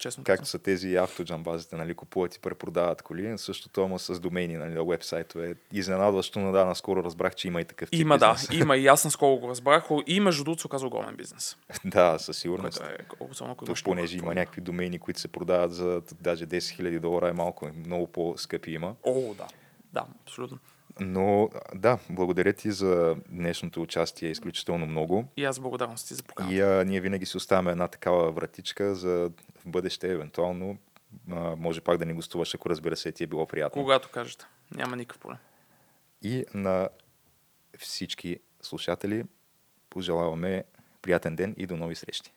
S3: Честно
S2: Както са тези автоджамбазите, нали, купуват и препродават коли, същото ама с домейни, нали, на вебсайтове. Изненадващо, но да, наскоро разбрах, че има и такъв тип
S3: Има, да,
S2: бизнес.
S3: има и аз наскоро го (laughs) разбрах. И между другото се оказа огромен бизнес.
S2: да, със сигурност.
S3: Което е особено имаш
S2: понеже има някакви домейни, които се продават за даже 10 000 долара е малко, много по-скъпи има.
S3: О, да. Да, абсолютно.
S2: Но да, благодаря ти за днешното участие изключително много.
S3: И аз благодарности за поканата.
S2: И а, ние винаги си оставяме една такава вратичка за в бъдеще, евентуално. А, може пак да ни гостуваш, ако разбира се ти е било приятно.
S3: Когато кажете. Няма никакъв проблем.
S2: И на всички слушатели пожелаваме приятен ден и до нови срещи.